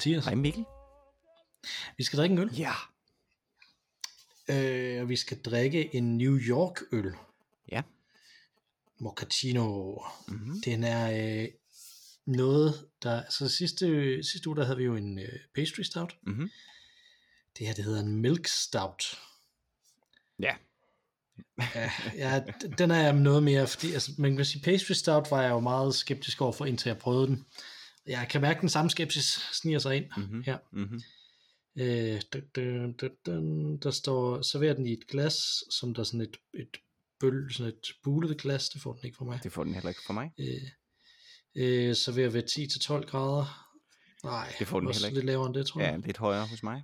Mathias. Hej Mikkel. Vi skal drikke en øl. Ja. Øh, og vi skal drikke en New York øl. Ja. Mochaccino. Mm-hmm. Den er øh, noget, der... Altså sidste, sidste uge, der havde vi jo en øh, pastry stout. Mm-hmm. Det her, det hedder en milk stout. Ja. ja, ja, den er noget mere, fordi altså, man kan sige, pastry stout var jeg jo meget skeptisk over for, indtil jeg prøvede den. Jeg kan mærke, den samme skepsis sniger sig ind Mm-hmm. her. Mm-hmm. Øh, dun, dun, dun, dun, der står, server den i et glas, som der er sådan et, et bøl, sådan et bulet glas, det får den ikke fra mig. Det får den heller ikke for mig. Øh, øh, serverer ved 10-12 grader. Nej, Det får den også heller ikke. lidt lavere end det, tror jeg. Ja, lidt højere hos mig.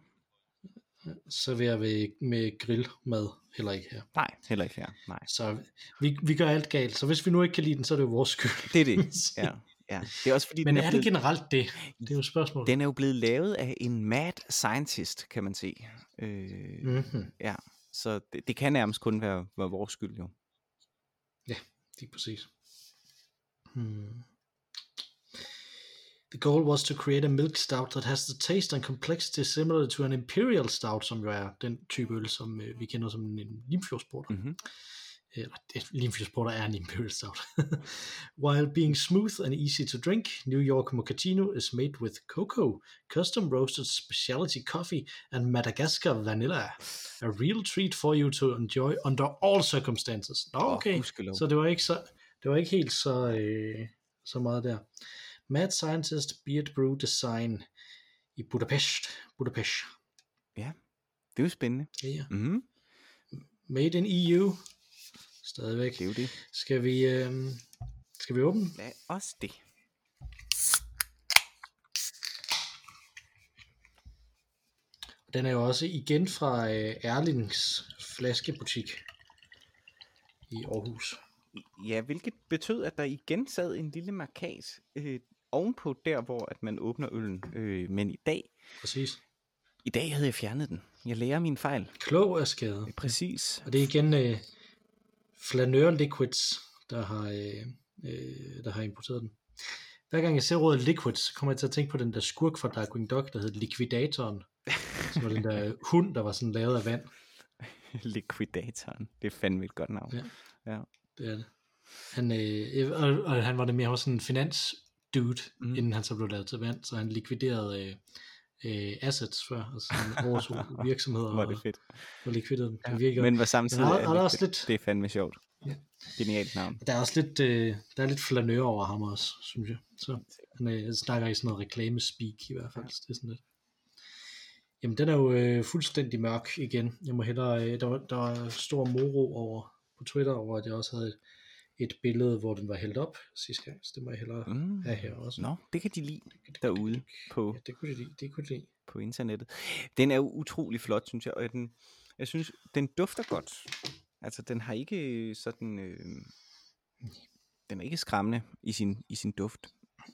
Serverer ved, med grillmad, heller ikke her. Nej, heller ikke her. Nej. Så vi, vi gør alt galt, så hvis vi nu ikke kan lide den, så er det jo vores skyld. Det er det. Ja. Ja. Det er også fordi, Men den, er er det blevet, generelt det? Det er jo spørgsmålet. den er jo blevet lavet af en mad scientist, kan man se. Øh, Mm-hmm. Ja, så det, det kan nærmest kun være, være vores skyld jo. Lige præcis. Hmm. The goal was to create a milk stout that has the taste and complexity similar to an imperial stout, som jo er den type øl, som øh, vi kender som en, en limfjordsporter. Mm-hmm. Eller limfjordsporter er en imperial stout. While being smooth and easy to drink, New York Mochaccino is made with cocoa, custom roasted specialty coffee, and Madagascar vanilla. A real treat for you to enjoy under all circumstances. Nå, okay. gudskelov. Så det var ikke så det var ikke helt så øh, så meget der. Mad Scientist Beard Brew Design i Budapest. Budapest. Det er jo spændende. Ja, ja. Mm-hmm. Made in EU. Stadigvæk. Det er jo det. Skal vi øh, skal vi åbne? Lad os det. Den er jo også igen fra øh, Erlings flaskebutik i Aarhus. Ja, hvilket betød, at der igen sad en lille markat øh, ovenpå der, hvor at man åbner øllen. Øh, men i dag, Præcis. i dag havde jeg fjernet den. Jeg lærer min fejl. Klog er skade. Præcis. Og det er igen øh, Flaneur Liquids, der har, øh, øh, der har importeret den. Hver gang jeg ser ordet liquids, så kommer jeg til at tænke på den der skurk fra Darkwing Duck, der hed Liquidatoren. Som var den der hund, der var sådan lavet af vand. Liquidatoren. Det er fandme et godt navn. Ja. ja. Det er det. Han, øh, og, og han var det mere også sådan en finans dude, Mm. mm. inden han så blev lavet til vand, så han likviderede øh, øh, assets før, altså sådan overtog virksomheder Hvor og, det fedt. og likviderede dem. Ja. Det virker, Men var samtidig... Men er- er er der det- også lidt- Det er fandme sjovt. Ja. Genialt navn. Der er også lidt, øh, der er lidt flanør over ham også, synes jeg. Så han øh, snakker i sådan noget reklamespeak i hvert fald. Det er sådan lidt. Jamen, den er jo øh, fuldstændig mørk igen. Jeg må hellere, øh, der, var, der var stor moro over på Twitter, over at jeg også havde et, et billede, hvor den var hældt op sidste gang. Så det må jeg hellere Mm. have her også. Nå, det kan de lide derude på, Ja, det kunne de lide. Det kunne de lide. på internettet. Den er jo utrolig flot, synes jeg. Og den, jeg synes, den dufter godt. Altså, den har ikke sådan... Øh, den er ikke skræmmende i sin, i sin duft.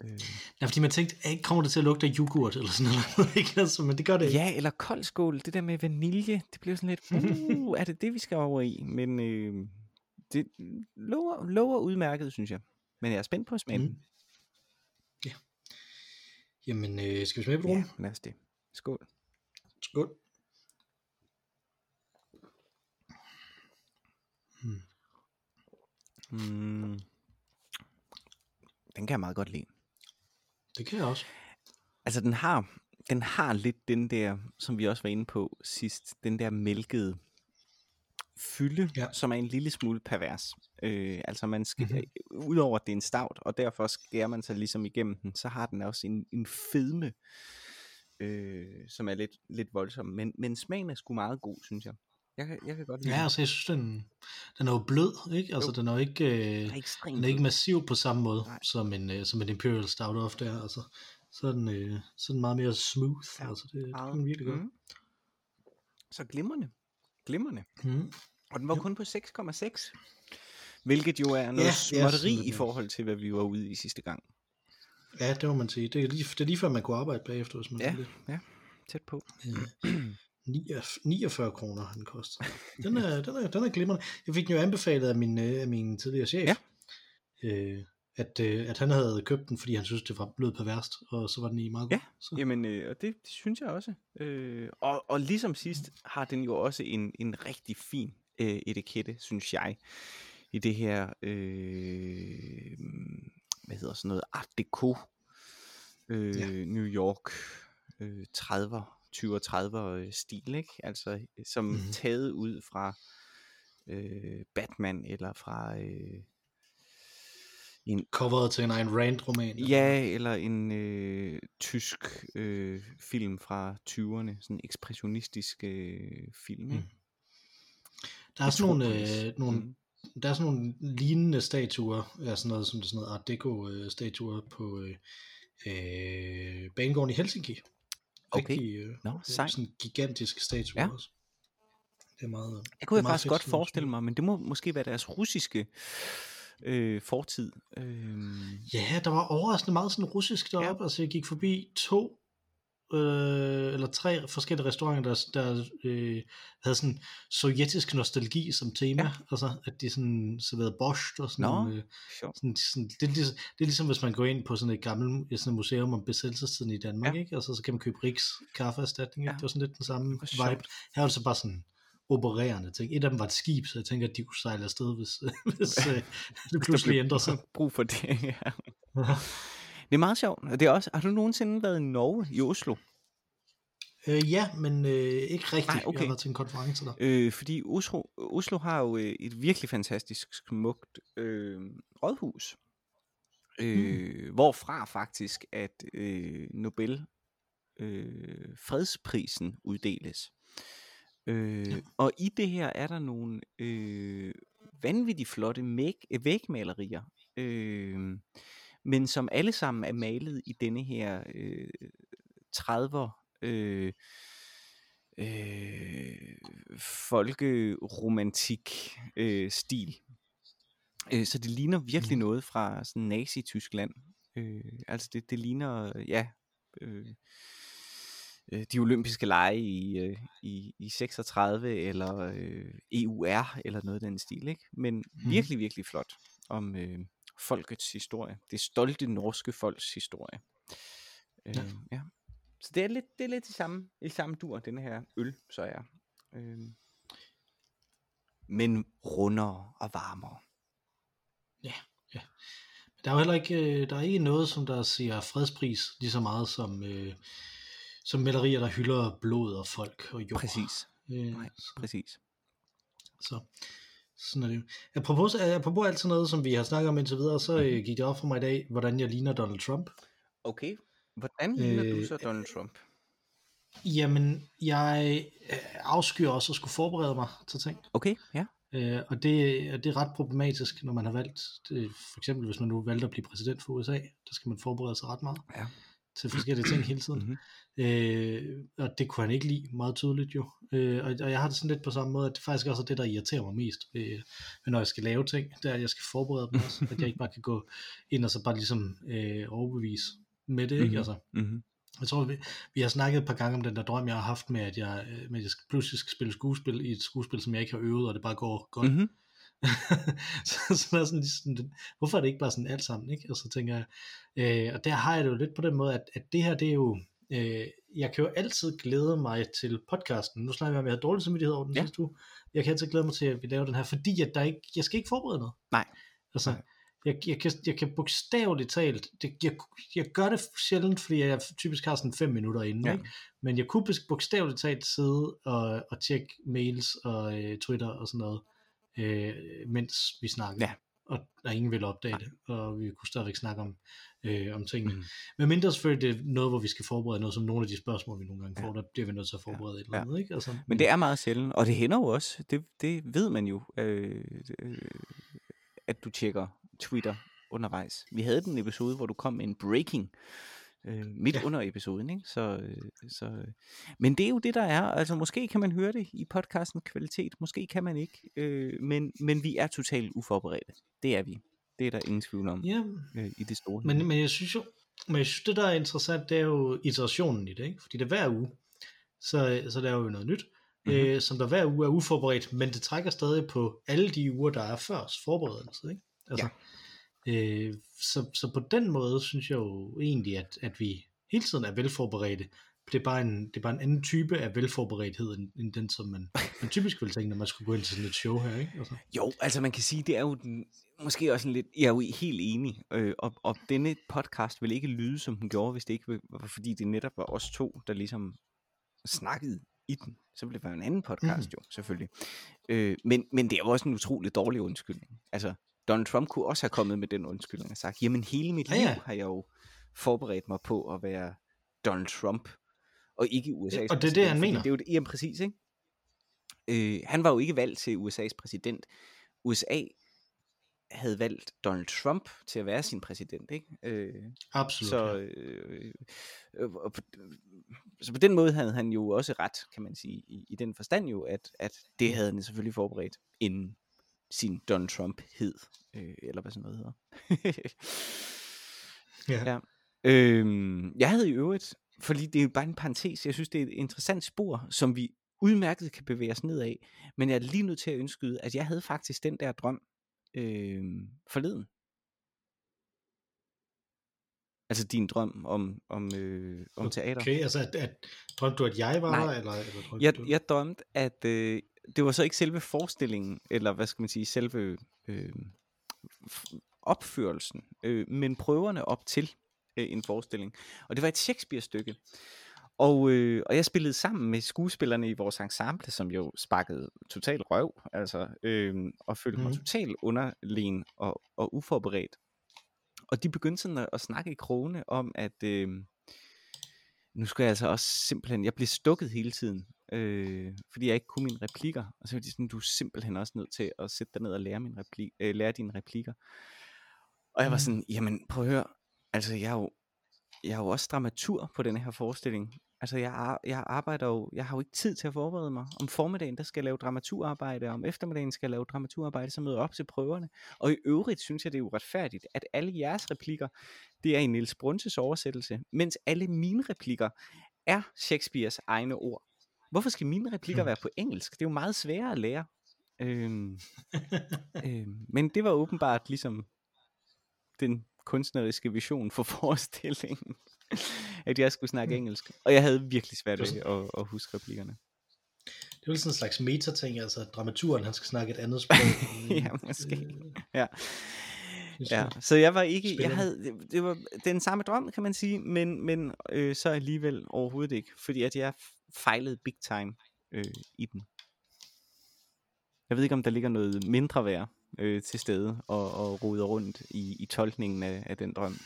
Øh, Ja, fordi man tænkte, "Ej, kommer det til at lugte af yoghurt eller sådan noget? ikke? Altså, men det gør det ikke. ja, eller kold skål. Det der med vanilje, det bliver sådan lidt... Uh, er det det, vi skal over i? Men øh, det lover, lover udmærket, synes jeg. Men jeg er spændt på smagen. Mm. Jamen, øh, skal vi smage på Ja, druen? lad os det. Skål. Skål. Mm. Den kan jeg meget godt lide. Det kan jeg også. Altså, den har, den har lidt den der, som vi også var inde på sidst, den der mælkede fylde, Ja. som er en lille smule pervers. Øh, altså, man skal, Mhm. mm-hmm. udover at det er en stout, og derfor skærer man sig ligesom igennem den, så har den også en, en fedme, øh, som er lidt, lidt voldsom. Men, men smagen er sgu meget god, synes jeg. Jeg kan, jeg kan godt lide Ja, den. altså jeg synes, den, den er jo blød, ikke? Altså Jo. den er jo ikke, øh, Den er den er ikke massiv på samme måde, Nej. som en, øh, som en Imperial Stout ofte er. Altså, så er den, øh, så er den meget mere smooth. Ja, altså det, det kan man virkelig godt. Mhm. Så glimrende. Glimrende. Mm. Og den var Ja. kun på 6,6. Hvilket jo er noget Ja, ja, ja, småtteri i forhold til, hvad vi var ude i sidste gang. Ja, det må man sige. Det er lige, det er lige før man kunne arbejde bagefter, hvis man Ja. vil det. Ja, tæt på. Øh, 49 kroner har den kostet. Den er, den er, den er glimrende. Jeg fik den jo anbefalet af min, øh, af min tidligere chef. Ja. Øh, at, øh, at han havde købt den, fordi han synes, det var blevet perverst, og så var den i meget god. Ja, så. Jamen, øh, og det, det synes jeg også. Øh, og, og ligesom sidst har den jo også en, en rigtig fin øh, etikette, synes jeg, i det her, øh, hvad hedder sådan noget, Art Deco, øh, Ja. New York, øh, 30'er, 20'er, 30'er stil, ikke? Altså, som Mhm. mm-hmm. taget ud fra øh, Batman, eller fra øh, en Coveret til en Ayn Rand-roman. Ja, eller en øh, tysk øh, film fra 20'erne, sådan en ekspressionistisk øh, film. Ikke? Der er sådan nogle, øh, nogle, Mm. der er sådan nogle lignende statuer, ja, sådan noget som sådan noget Art Deco øh, statuer på øh, øh, banegården i Helsinki. Okay. Rigtig, øh, Nå, øh, sejt. sådan gigantiske statuer Ja. også. Det er meget, Det kunne jeg faktisk fedt, godt forestille mig, men det må måske være deres russiske øh, fortid. Øh, Ja, der var overraskende meget sådan russisk deroppe. Ja. Altså jeg gik forbi to øh, eller tre forskellige restauranter, der, der øh, havde sådan sovjetisk nostalgi som tema. Ja. Altså at de sådan serverede borscht og sådan nogle, øh, sjovt. sådan, sådan, det, er ligesom, det er ligesom hvis man går ind på sådan et gammelt sådan et museum om besættelsestiden i Danmark, Ja. ikke? Altså så kan man købe Riks kaffeerstatning? Ja. Det var sådan lidt den samme Hvor sjovt. vibe. Her var det så bare sådan opererende ting. Et af dem var et skib, så jeg tænker, at de kunne sejle afsted, hvis, hvis øh, det pludselig ændrer sig. Brug for det, ja. Det er meget sjovt. Og det er også, har du nogensinde været i Norge, i Oslo? Øh, ja, men øh, ikke rigtigt. Nej, okay. Jeg har været til en konference der. Øh, fordi Oslo, Oslo har jo øh, et virkelig fantastisk smukt øh, rådhus, øh, mm. hvorfra faktisk at øh, Nobel øh, fredsprisen uddeles. Øh, Ja. Og i det her er der nogle øh, vanvittigt flotte øh, vægmalerier, øh, men som alle sammen er malet i denne her øh, 30'er øh, øh, folkeromantik øh, stil. Øh, så det ligner virkelig Mhm. noget fra sådan Nazi-Tyskland. Øh, altså det, det ligner, ja, øh, øh, de olympiske lege i, øh, i, i 36 eller øh, EUR eller noget af den stil, ikke? Men Mhm. virkelig, virkelig flot om øh, folkets historie. Det stolte norske folks historie. Øh, Ja. ja. Så det er lidt, det er lidt i samme, i samme dur, den her øl, så er. Øh, men rundere og varmere. Der er jo heller ikke, øh, der er ikke noget, som der siger fredspris lige så meget som, øh, som malerier, der hylder blod og folk og jord. Præcis. Øh, Nej, præcis. Så sådan er det. Apropos, apropos alt sådan noget, som vi har snakket om indtil videre, så Mhm. øh, gik det op for mig i dag, hvordan jeg ligner Donald Trump. Okay. Hvordan ligner du Øh, så Donald Trump? Jamen, jeg øh, afskyr også at skulle forberede mig til ting. Okay, ja. Øh, og det, og det er ret problematisk, når man har valgt, det, for eksempel hvis man nu valgte at blive præsident for USA, der skal man forberede sig ret meget Ja. Til forskellige ting hele tiden. Mhm. Øh, og det kunne han ikke lide meget tydeligt jo. Øh, og, og jeg har det sådan lidt på samme måde, at det faktisk også er det, der irriterer mig mest, ved når jeg skal lave ting, det er, at jeg skal forberede dem også, at jeg ikke bare kan gå ind og så bare ligesom øh, overbevise med det, ikke? Mhm. Altså, Mm-hmm. jeg tror, vi, vi har snakket et par gange om den der drøm, jeg har haft med, at jeg, øh, med, at jeg pludselig skal spille skuespil i et skuespil, som jeg ikke har øvet, og det bare går godt. Mm-hmm. så, så er sådan, sådan, hvorfor er det ikke bare sådan alt sammen, ikke? Og så tænker jeg, øh, og der har jeg det jo lidt på den måde, at, at det her, det er jo, øh, jeg kan jo altid glæde mig til podcasten. Nu snakker jeg om, at jeg har dårlig samvittighed over den Ja. sidste uge. Jeg kan altid glæde mig til, at vi laver den her, fordi at der ikke, jeg skal ikke forberede noget. Nej. Altså, Nej. Jeg, jeg, kan, jeg kan bogstaveligt talt, det, jeg, jeg gør det sjældent, fordi jeg typisk har sådan fem minutter inden, Ja. ikke? men jeg kunne bogstaveligt talt sidde og, og tjekke mails og øh, Twitter og sådan noget, øh, mens vi snakker. Ja. Og der ingen vil opdage det, og vi kunne stadigvæk snakke om, øh, om tingene. Mm. Men mindre selvfølgelig det er noget, hvor vi skal forberede noget, som nogle af de spørgsmål, vi nogle gange Ja. får, der bliver vi nødt til at forberede et eller Ja. andet, ikke? Altså, Men det er meget sjældent, og det hænder jo også, det, det ved man jo, øh, øh, at du tjekker Twitter undervejs. Vi havde den episode, hvor du kom med en breaking øh, midt ja. Ja. under episoden, ikke? Så, øh, så, øh. Men det er jo det, der er. Altså, måske kan man høre det i podcasten kvalitet, måske kan man ikke, øh, men, men vi er totalt uforberedte. Det er vi. Det er der ingen tvivl om ja, øh, i det store. Men, men jeg synes jo, men jeg synes, det der er interessant, det er jo iterationen i det, ikke? Fordi det er hver uge, så, så laver vi noget nyt, Mhm. mm-hmm. øh, som der hver uge er uforberedt, men det trækker stadig på alle de uger, der er før forberedelse, ikke? Altså, Øh, så, så på den måde synes jeg jo egentlig, at, at vi hele tiden er velforberedte. Det er bare en, det er bare en anden type af velforberedthed, end, end den, som man, man typisk ville tænke, når man skulle gå ind til sådan et show her, ikke? Altså. Jo, altså man kan sige, det er jo den, måske også en lidt, jeg er jo helt enig, øh, og, og denne podcast vil ikke lyde, som den gjorde, hvis det ikke var, fordi det netop var os to, der ligesom snakkede i den. Så ville det være en anden podcast mm. jo, selvfølgelig. Øh, men, men det er jo også en utrolig dårlig undskyldning. Altså, Donald Trump kunne også have kommet med den undskyldning og sagt, jamen hele mit liv ja, ja. har jeg jo forberedt mig på at være Donald Trump, og ikke USA's ja, Og det er det, han mener. Det er jo det, jamen præcis, ikke? Øh, han var jo ikke valgt til USA's præsident. USA havde valgt Donald Trump til at være sin præsident, ikke? Øh, Absolut. Så, øh, øh, på, så på den måde havde han jo også ret, kan man sige, i, i den forstand jo, at, at det havde han selvfølgelig forberedt inden sin Donald Trump hed, øh, eller hvad sådan noget hedder. ja. ja. Øh, jeg havde i øvrigt, fordi det er jo bare en parentes, jeg synes det er et interessant spor, som vi udmærket kan bevæge os ned af, men jeg er lige nødt til at ønske, at jeg havde faktisk den der drøm øh, forleden. Altså din drøm om, om, øh, om teater. Okay, altså at, at, drømte du, at jeg var Nej. der? Eller, eller drømte jeg, du? jeg drømte, at øh, det var så ikke selve forestillingen, eller hvad skal man sige, selve øh, opførelsen, øh, men prøverne op til øh, en forestilling. Og det var et Shakespeare-stykke. Og, øh, og jeg spillede sammen med skuespillerne i vores ensemble, som jo sparkede total røv, altså, øh, og følte mm. mig totalt underlegen og, og uforberedt. Og de begyndte sådan at, at snakke i krone om, at øh, nu skal jeg altså også simpelthen, jeg blev stukket hele tiden, øh, fordi jeg ikke kunne mine replikker. Og så var de sådan, du er simpelthen også nødt til at sætte dig ned og lære, min repli, øh, lære dine replikker. Og jeg var sådan, jamen prøv at høre, altså jeg er jo, jeg er jo også dramatur på den her forestilling. Altså jeg, jeg arbejder jo, jeg har jo ikke tid til at forberede mig. Om formiddagen, der skal jeg lave dramaturarbejde, og om eftermiddagen skal jeg lave dramaturarbejde, så møder jeg op til prøverne. Og i øvrigt synes jeg, det er uretfærdigt, at alle jeres replikker, det er i Niels Brunses oversættelse, mens alle mine replikker er Shakespeares egne ord. Hvorfor skal mine replikker være på engelsk? Det er jo meget sværere at lære. Øhm, øhm, men det var åbenbart ligesom den kunstneriske vision for forestillingen, at jeg skulle snakke engelsk. Og jeg havde virkelig svært ved at, at huske replikkerne. Det er jo sådan en slags meta-ting, altså at dramaturen han skal snakke et andet sprog. ja, måske. Øh, ja. Ja, så jeg var ikke, jeg havde, det var den samme drøm, kan man sige, men, men øh, så alligevel overhovedet ikke, fordi at jeg fejlede big time øh, i den. Jeg ved ikke, om der ligger noget mindre værd øh, til stede og, og roder rundt i, i tolkningen af, af den drøm.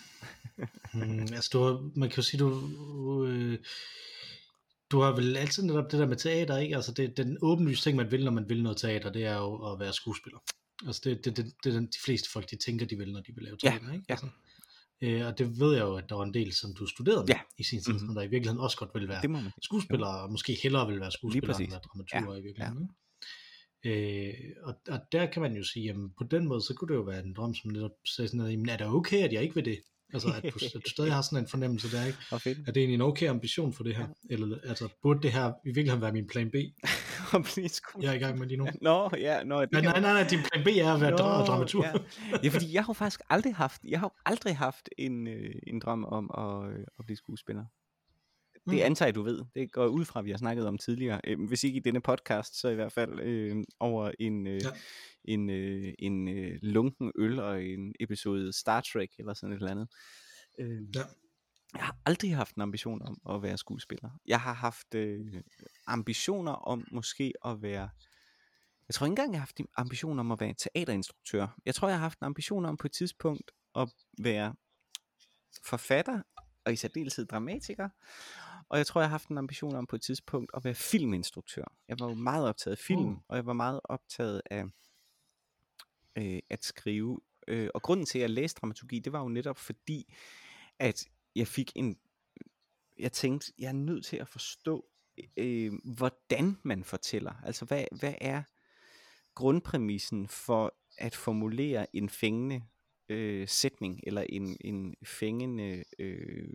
mm, altså, du, man kan jo sige, du, øh, du har vel altid netop det der med teater, ikke? Altså, det, den åbenlyse ting, man vil, når man vil noget teater, det er jo at være skuespiller. Altså, det, det, det, det er den, de fleste folk, de tænker, de vil, når de vil lave teater, ja, ikke? Ja. Øh, og det ved jeg jo, at der var en del, som du studerede med ja. i sin tid, mm-hmm. der i virkeligheden også godt vil være det må man. skuespillere, og måske hellere vil være skuespillere, end være dramaturger ja. i virkeligheden. Ja. Øh, og, og der kan man jo sige, jamen på den måde, så kunne det jo være en drøm, som netop sagde sådan, at, jamen, er det okay, at jeg ikke vil det? Altså, at du, at du stadig har sådan en fornemmelse der, ikke? Er det egentlig en okay ambition for det her? Ja. Eller, altså, burde det her i virkeligheden være min plan B? jeg er i gang med lige nu. Nå, ja, nå, det nej, nej, nej, nej, din plan B er at være nå, dramatur. ja. ja, fordi jeg har faktisk aldrig haft, jeg har aldrig haft en, øh, en drøm om at, øh, at blive skuespiller. Det mm. antager du ved. Det går ud fra, vi har snakket om tidligere. Øh, hvis ikke i denne podcast, så i hvert fald øh, over en, øh, ja. en, øh, en øh, lunken øl og en episode Star Trek eller sådan et eller andet. Øh, ja. Jeg har aldrig haft en ambition om at være skuespiller. Jeg har haft øh, ambitioner om måske at være... Jeg tror ikke engang, jeg har haft ambitioner om at være teaterinstruktør. Jeg tror, jeg har haft en ambition om på et tidspunkt at være forfatter, og i særdeleshed dramatiker. Og jeg tror, jeg har haft en ambition om på et tidspunkt at være filminstruktør. Jeg var jo meget optaget af film, uh. og jeg var meget optaget af øh, at skrive. Øh, og grunden til, at jeg læste dramaturgi, det var jo netop fordi, at jeg fik en... Jeg tænkte, jeg er nødt til at forstå, øh, hvordan man fortæller. Altså, hvad, hvad er grundpræmissen for at formulere en fængende øh, sætning, eller en, en fængende øh,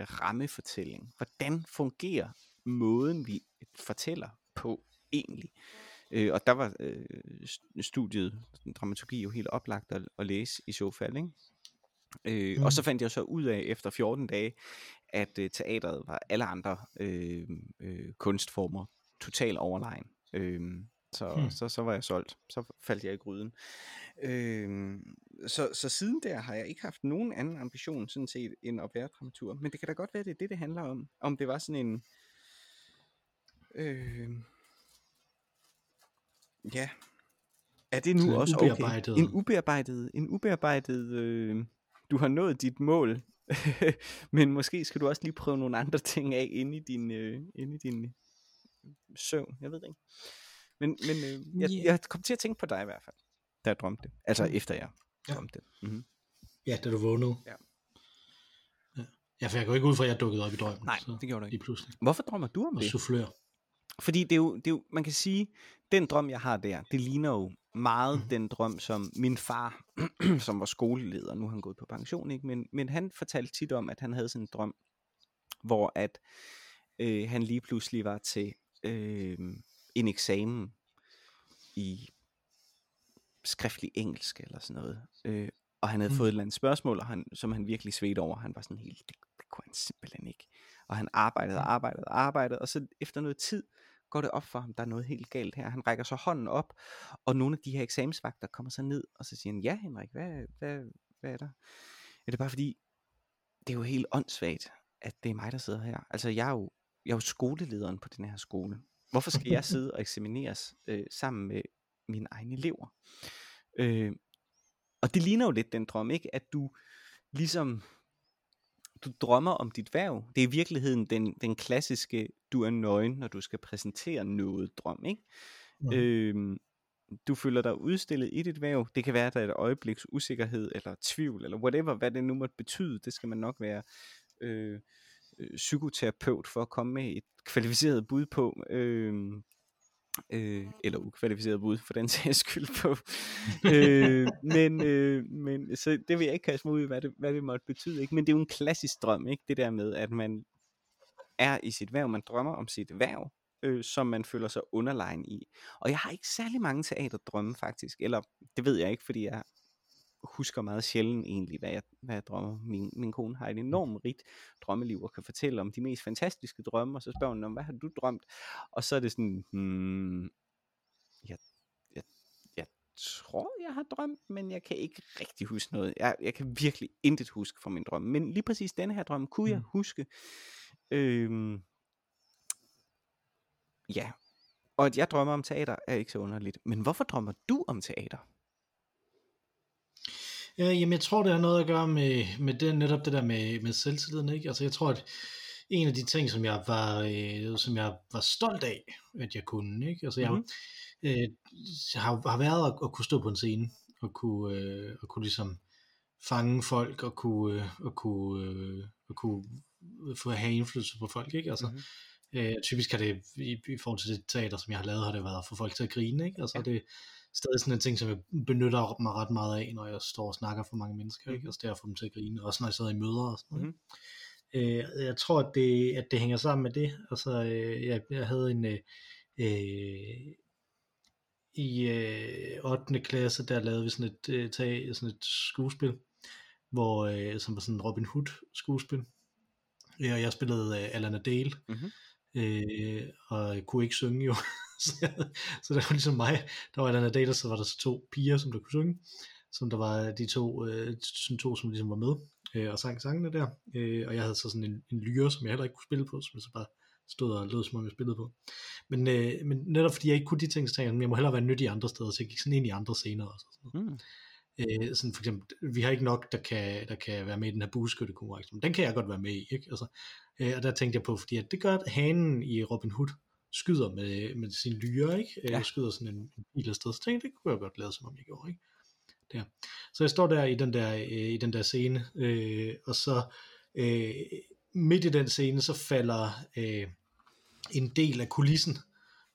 rammefortælling. Hvordan fungerer måden, vi fortæller på egentlig? Øh, og der var øh, studiet, dramaturgi jo helt oplagt at, at læse i så fald, ikke? Øh, mm. Og så fandt jeg så ud af efter 14 dage, at øh, teateret var alle andre øh, øh, kunstformer total overlegen. Øh, så, hmm. så, så var jeg solgt. Så faldt jeg i gryden. Øh, så, så siden der har jeg ikke haft nogen anden ambition sådan set end at være dramatur. Men det kan da godt være, det er det, det handler om. Om det var sådan en... Øh, ja. Er det nu så også ubearbejdet. okay? En ubearbejdet... En ubearbejdet... Øh, du har nået dit mål. men måske skal du også lige prøve nogle andre ting af inde i din, øh, inde i din søvn. Jeg ved det ikke. Men, men øh, jeg, yeah. jeg kom til at tænke på dig i hvert fald, da jeg drømte det. Altså efter jeg ja. drømte det. Mm-hmm. Ja, da du vågnede. Ja. ja. Ja, for jeg går ikke ud fra, at jeg dukkede op i drømmen. Nej, så det gjorde du ikke. pludselig. Hvorfor drømmer du om og det? Soufflør. Fordi det er, jo, det er jo, man kan sige, den drøm, jeg har der, det ligner jo meget mm. den drøm, som min far, som var skoleleder, nu har han gået på pension, ikke? Men, men han fortalte tit om, at han havde sådan en drøm, hvor at øh, han lige pludselig var til øh, en eksamen i skriftlig engelsk eller sådan noget. Øh, og han havde mm. fået et eller andet spørgsmål, og han, som han virkelig svedte over. Han var sådan helt, det, det kunne han simpelthen ikke. Og han arbejdede og arbejdede og arbejdede, og så efter noget tid går det op for ham, der er noget helt galt her. Han rækker så hånden op, og nogle af de her eksamensvagter kommer så ned, og så siger han, ja Henrik, hvad, hvad, hvad er der? Er det bare fordi, det er jo helt åndssvagt, at det er mig, der sidder her. Altså jeg er jo, jeg er jo skolelederen på den her skole. Hvorfor skal jeg sidde og eksamineres øh, sammen med mine egne elever? Øh, og det ligner jo lidt den drøm, ikke? At du ligesom, du drømmer om dit værv. Det er i virkeligheden den, den klassiske, du er nøgen, når du skal præsentere noget drøm, ikke? Mm. Øh, du føler dig udstillet i dit værv. Det kan være, at der er et øjebliks usikkerhed, eller tvivl, eller whatever, hvad det nu måtte betyde. Det skal man nok være øh, Øh, psykoterapeut for at komme med et kvalificeret bud på. Øh, øh, eller ukvalificeret bud for den sags skyld på. øh, men, øh, men så det vil jeg ikke kaste mig ud i, hvad det, hvad det måtte betyde. Ikke? Men det er jo en klassisk drøm, ikke? det der med, at man er i sit værv, man drømmer om sit værv, øh, som man føler sig underlegen i. Og jeg har ikke særlig mange teaterdrømme faktisk, eller det ved jeg ikke, fordi jeg husker meget sjældent egentlig, hvad jeg, hvad jeg drømmer. Min, min kone har et enormt rigt drømmeliv og kan fortælle om de mest fantastiske drømme, og så spørger hun om, hvad har du drømt? Og så er det sådan, hmm, jeg, jeg, jeg tror, jeg har drømt, men jeg kan ikke rigtig huske noget. Jeg, jeg kan virkelig intet huske fra min drøm. Men lige præcis denne her drøm kunne jeg mm. huske. Øhm, ja, og at jeg drømmer om teater er ikke så underligt. Men hvorfor drømmer du om teater? Ja, jamen jeg tror, det har noget at gøre med, med det, netop det der med, med selvtilliden, ikke? Altså jeg tror, at en af de ting, som jeg var, øh, som jeg var stolt af, at jeg kunne, ikke? Altså jeg, mm-hmm. øh, har, har været at, at kunne stå på en scene, og kunne, øh, og kunne ligesom fange folk, og kunne, øh, og kunne, øh, og kunne få have indflydelse på folk, ikke? Altså, mm-hmm. øh, typisk har det, i, i forhold til det teater, som jeg har lavet, har det været få folk til at grine, ikke? Altså ja. det, stadig sådan en ting, som jeg benytter mig ret meget af, når jeg står og snakker for mange mennesker, ikke? Altså det at få dem til at grine, også når jeg sidder i møder og sådan noget. Mm-hmm. Øh, jeg tror, at det, at det hænger sammen med det. Altså, øh, jeg, jeg havde en, øh, øh i øh, 8. klasse, der lavede vi sådan et, øh, tag, sådan et skuespil, hvor, øh, som var sådan en Robin Hood skuespil. Ja, og jeg spillede øh, Alana Dale, mm-hmm. øh, og jeg kunne ikke synge jo, så, så det var ligesom mig, der var den dag, så var der så to piger, som der kunne synge, som der var de to, øh, som, to som ligesom var med, øh, og sang sangene der, øh, og jeg havde så sådan en, en lyre, som jeg heller ikke kunne spille på, som jeg så bare stod og lød, som om jeg spillede på. Men, øh, men netop fordi jeg ikke kunne de ting, så tænkte jeg, jeg må hellere være nyttig andre steder, så jeg gik sådan ind i andre scener også. Sådan noget. Mm. Øh, sådan for eksempel, vi har ikke nok, der kan, der kan være med i den her bueskyttekonkurrence, men den kan jeg godt være med i, ikke? Altså, øh, og der tænkte jeg på, fordi at det gør, hanen i Robin Hood, skyder med, med sin lyre, ikke? Ja. Jeg skyder sådan en, en bil afsted, så tænkte det kunne jeg godt lade, som om jeg gjorde, ikke? Der. Så jeg står der i den der, øh, i den der scene, øh, og så øh, midt i den scene, så falder øh, en del af kulissen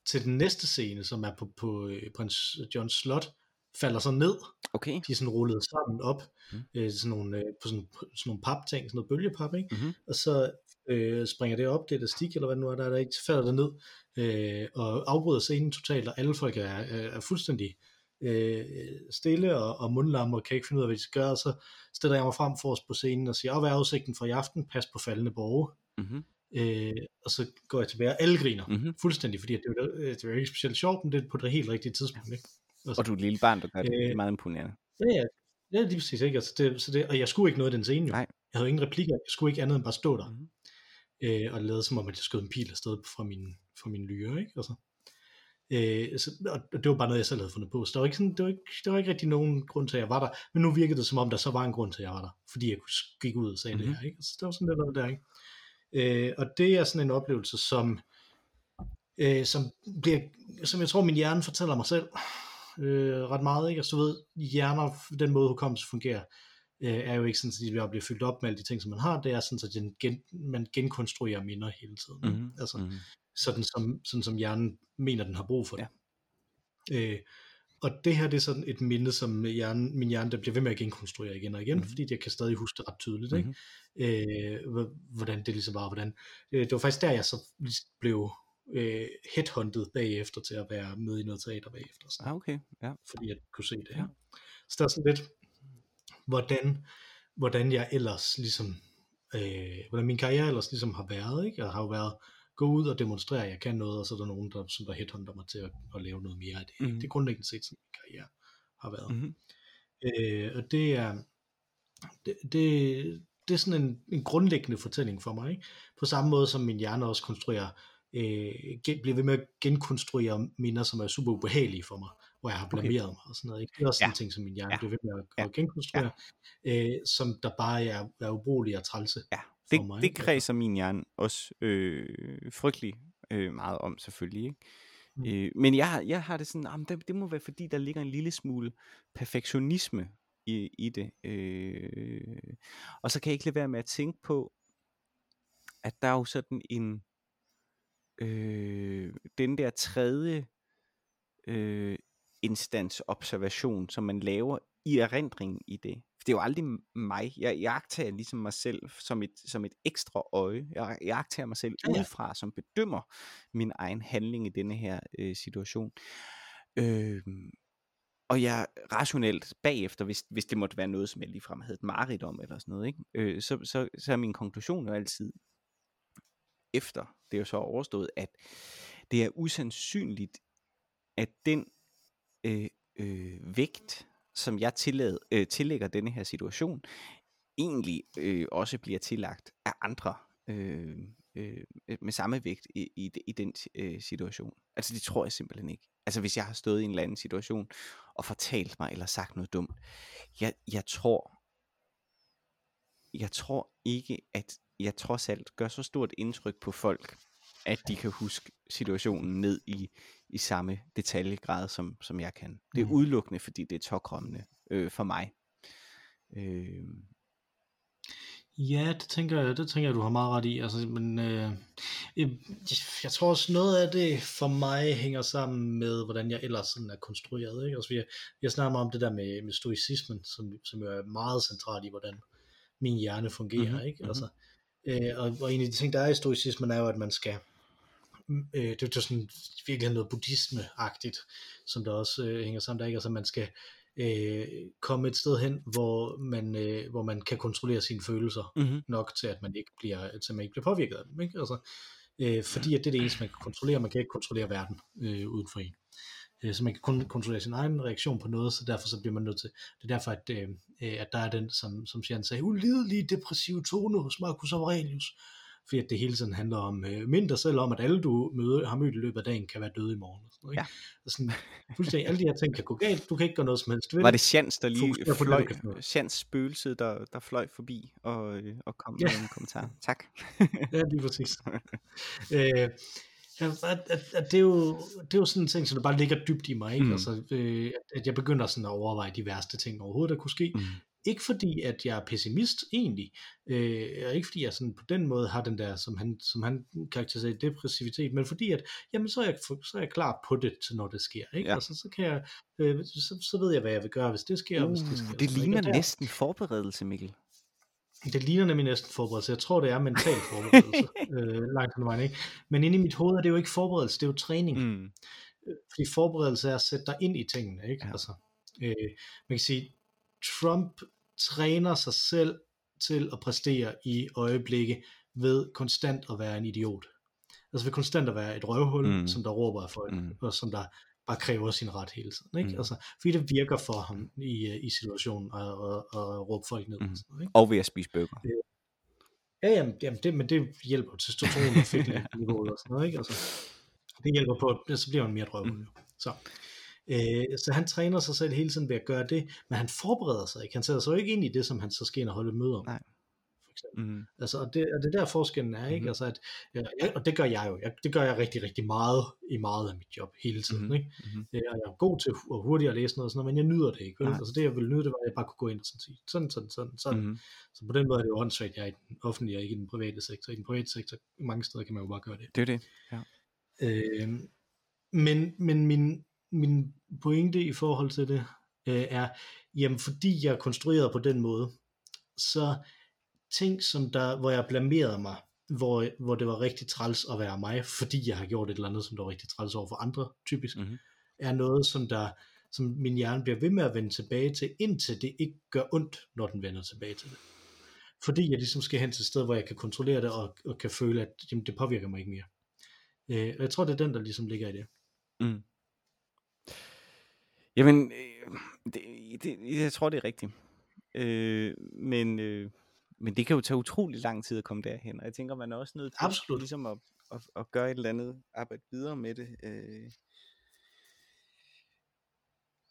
til den næste scene, som er på, på øh, prins Johns slot, falder så ned. Okay. De er sådan rullet sammen op, mm. øh, sådan nogle, øh, på sådan, sådan nogle papting, sådan noget bølgepap, ikke? Mm-hmm. Og så øh, springer det op, det er stik, eller hvad nu er der, der ikke falder det ned øh, og afbryder scenen totalt, og alle folk er, er, er fuldstændig øh, stille og, og mundlamme og kan ikke finde ud af, hvad de skal gøre, og så stiller jeg mig frem for os på scenen og siger, hvad er udsigten for i aften? Pas på faldende borge. Mm-hmm. Øh, og så går jeg tilbage, og alle griner Mhm. fuldstændig, fordi det, var, det var ikke specielt sjovt, men det er på det helt rigtige tidspunkt. Ikke? Og du er et lille barn, der gør det. Det er Øh, meget imponerende. Ja, ja. Ja, lige præcis. Ikke? Altså, det, så det, og jeg skulle ikke noget i den scene. Jo. Nej. Jeg havde ingen replikker. Jeg skulle ikke andet end bare stå der. Mhm. Øh, og lade som om, at jeg skød en pil afsted fra min, fra min lyre. Ikke? Altså, øh, så, og det var bare noget, jeg selv havde fundet på. Så der var, ikke sådan, det, var ikke, der var ikke rigtig nogen grund til, at jeg var der. Men nu virkede det som om, der så var en grund til, at jeg var der. Fordi jeg kunne gik ud og sagde mm-hmm. Mhm. det her. Ikke? Altså, det var sådan lidt noget der. Ikke? Øh, og det er sådan en oplevelse, som, øh, som, bliver, som jeg tror, min hjerne fortæller mig selv øh, ret meget. Ikke? Altså, du ved, hjerner, den måde hukommelse fungerer, øh, er jo ikke sådan, at de bliver- bliver fyldt op med alle de ting, som man har. Det er sådan, at den gen, man genkonstruerer minder hele tiden. Mhm. Altså, Mhm. sådan, som, sådan som hjernen mener, den har brug for det. Ja. Øh, og det her det er sådan et minde, som hjernen, min hjerne der bliver ved med at genkonstruere igen og igen, Mhm. mm-hmm. fordi jeg kan stadig huske det ret tydeligt, ikke? Mhm. Øh, hvor- hvordan det ligesom var, hvordan, øh, det var faktisk der, jeg så ligesom blev øh, headhunted bagefter til at være med i noget teater bagefter, sådan, Ah, okay. Ja. fordi jeg kunne se det Ja. her. Så der er sådan lidt, hvordan, hvordan jeg ellers ligesom, øh, hvordan min karriere ellers ligesom har været, ikke? Jeg har jo været, gå ud og demonstrere, at jeg kan noget, og så er der nogen, der, som der headhunter mig til at, at lave noget mere af det. Mhm. Det er grundlæggende set, sådan min karriere har været. Mhm. Øh, og det er, det, det, det er sådan en, en grundlæggende fortælling for mig. Ikke? På samme måde som min hjerne også konstruerer, øh, gen, bliver ved med at genkonstruere minder, som er super ubehagelige for mig, hvor jeg har Okay. blameret mig og sådan noget. Ikke? Det er også sådan Ja. en ting, som min hjerne Ja. bliver ved med at, Ja. at genkonstruere, øh, som der bare er, er ubrugelige og trælse. Ja, for det, mig, det ikke? kredser min hjerne også øh, frygtelig øh, meget om, selvfølgelig. Ikke? Mm. Øh, men jeg, jeg har det sådan, jamen, det, det må være fordi, der ligger en lille smule perfektionisme i, i det. Øh, og så kan jeg ikke lade være med at tænke på, at der er jo sådan en, øh, den der tredje øh, instans observation, som man laver i erindringen i det. For det er jo aldrig mig. Jeg jagter ligesom mig selv som et, som et ekstra øje. Jeg jagter mig selv udefra, som bedømmer min egen handling i denne her øh, situation. Øh, og jeg rationelt bagefter, hvis, hvis det måtte være noget, som jeg ligefrem havde et mareridt om, eller sådan noget, ikke? Øh, så, så, så er min konklusion jo altid, efter det er jo så overstået, at det er usandsynligt, at den øh, øh, vægt, som jeg tillad, øh, tillægger denne her situation, egentlig øh, også bliver tillagt af andre øh, øh, med samme vægt i, i, i den øh, situation. Altså det tror jeg simpelthen ikke. Altså hvis jeg har stået i en eller anden situation og fortalt mig eller sagt noget dumt, jeg, jeg tror, jeg tror ikke, at jeg trods alt gør så stort indtryk på folk, at de kan huske situationen ned i, i samme detaljegrad, som, som jeg kan. Det er Mhm. udelukkende, fordi det er tokrømmende øh, for mig. Øh, Ja, det tænker jeg, det tænker jeg, du har meget ret i. Altså, men øh, jeg, jeg tror også noget af det for mig hænger sammen med, hvordan jeg ellers sådan er konstrueret. Ikke? Altså, vi, vi har snakket meget om det der med, med stoicismen, som, som jo er meget centralt i, hvordan min hjerne fungerer. Mhm, Mm-hmm, ikke? mhm. Altså, øh, og, og en af de ting, der er i stoicismen, er jo, at man skal øh, det er sådan virkelig noget buddhisme-agtigt, som der også øh, hænger sammen der, ikke? Altså man skal øh, komme et sted hen, hvor man, øh, hvor man kan kontrollere sine følelser mm-hmm. nok til, at man ikke bliver, til man ikke bliver påvirket af dem, ikke? Altså, øh, fordi at det er det eneste, man kan kontrollere, man kan ikke kontrollere verden øh, uden for en. Øh, så man kan kun kontrollere sin egen reaktion på noget, så derfor så bliver man nødt til, det er derfor, at, øh, at der er den, som, som Jan sagde, ulidelige depressive tone hos Marcus Aurelius, fordi at det hele tiden handler om, øh, mind dig selv om, at alle du møder, har mødt i løbet af dagen, kan være døde i morgen. Og sådan noget, ikke? Ja. Og sådan, fuldstændig, alle de her ting kan gå galt, du kan ikke gøre noget som helst ved Var det Sjans, der lige Fokuser fløj. Sjans spøgelse, der, der fløj forbi og, øh, og kom Ja. med en kommentar? Tak. Ja, lige præcis. øh, ja, at, at, at det, er jo, det er jo sådan en ting, som der bare ligger dybt i mig, ikke? Mm. Altså, øh, at- at jeg begynder sådan at overveje de værste ting overhovedet, der kunne ske. Mm. Ikke fordi, at jeg er pessimist egentlig, øh, og ikke fordi jeg sådan på den måde har den der, som han, som han karakteriserer, depressivitet, men fordi, at jamen, så, er jeg, så er jeg klar på det, til når det sker. Ikke? Ja. Altså, så, kan jeg, øh, så, så ved jeg, hvad jeg vil gøre, hvis det sker, og hvis det sker. Uh, og det ikke? ligner der- næsten forberedelse, Mikkel. Det ligner nemlig næsten forberedelse. Jeg tror, det er mental forberedelse. øh, langt hen vejen, ikke? Men inde i mit hoved er det jo ikke forberedelse, det er jo træning. Mm. Fordi forberedelse er at sætte dig ind i tingene. Ikke? Ja. Altså, øh, man kan sige, Trump træner sig selv til at præstere i øjeblikke ved konstant at være en idiot. Altså ved konstant at være et røvhul, mm. som der råber af folk, mm. og som der bare kræver sin ret hele tiden. Ikke? Mm. Altså, fordi det virker for ham i, øh, i situationen at, at, at råbe folk ned. Mm. Og, sådan, ikke? og ved at spise bøger. Ja, jamen, jamen det, men det hjælper til testosteron og fedtniveauet og sådan noget. Ikke? Altså, det hjælper på, så bliver man mere drøvhul. Mm. Så. Øh, så han træner sig selv hele tiden ved at gøre det, men han forbereder sig ikke. Han sætter sig jo ikke ind i det, som han så skal ind og holde møde om. Nej eksempel. Mm. Altså, og det, og det der forskellen er, ikke? Mm. Altså, at, ja, og det gør jeg jo. Jeg, det gør jeg rigtig, rigtig meget i meget af mit job hele tiden. Mm. Ikke? Mm. Jeg er god til at hurtigt at læse noget, og sådan noget, men jeg nyder det ikke. Vel? Altså, det jeg ville nyde, det var, at jeg bare kunne gå ind og sådan sige, sådan, sådan, sådan, sådan. Mm. Så på den måde er det jo åndssvagt, jeg er i den offentlige og ikke i den private sektor. I den private sektor, mange steder kan man jo bare gøre det. Det er det, ja. Øh, men, men min, min pointe i forhold til det øh, er, jamen fordi jeg er konstrueret på den måde, så ting, som der, hvor jeg blamerede mig, hvor, hvor det var rigtig træls at være mig, fordi jeg har gjort et eller andet, som der var rigtig træls over for andre, typisk, mm-hmm. er noget, som der som min hjerne bliver ved med at vende tilbage til, indtil det ikke gør ondt, når den vender tilbage til det. Fordi jeg ligesom skal hen til et sted, hvor jeg kan kontrollere det, og, og kan føle, at jamen, det påvirker mig ikke mere. Øh, og jeg tror, det er den, der ligesom ligger i det. Mm. Jamen, øh, det, det, jeg tror, det er rigtigt. Øh, men øh, men det kan jo tage utrolig lang tid at komme derhen, og jeg tænker, man er også nødt til Absolut. ligesom at, at, at gøre et eller andet, arbejde videre med det. Øh.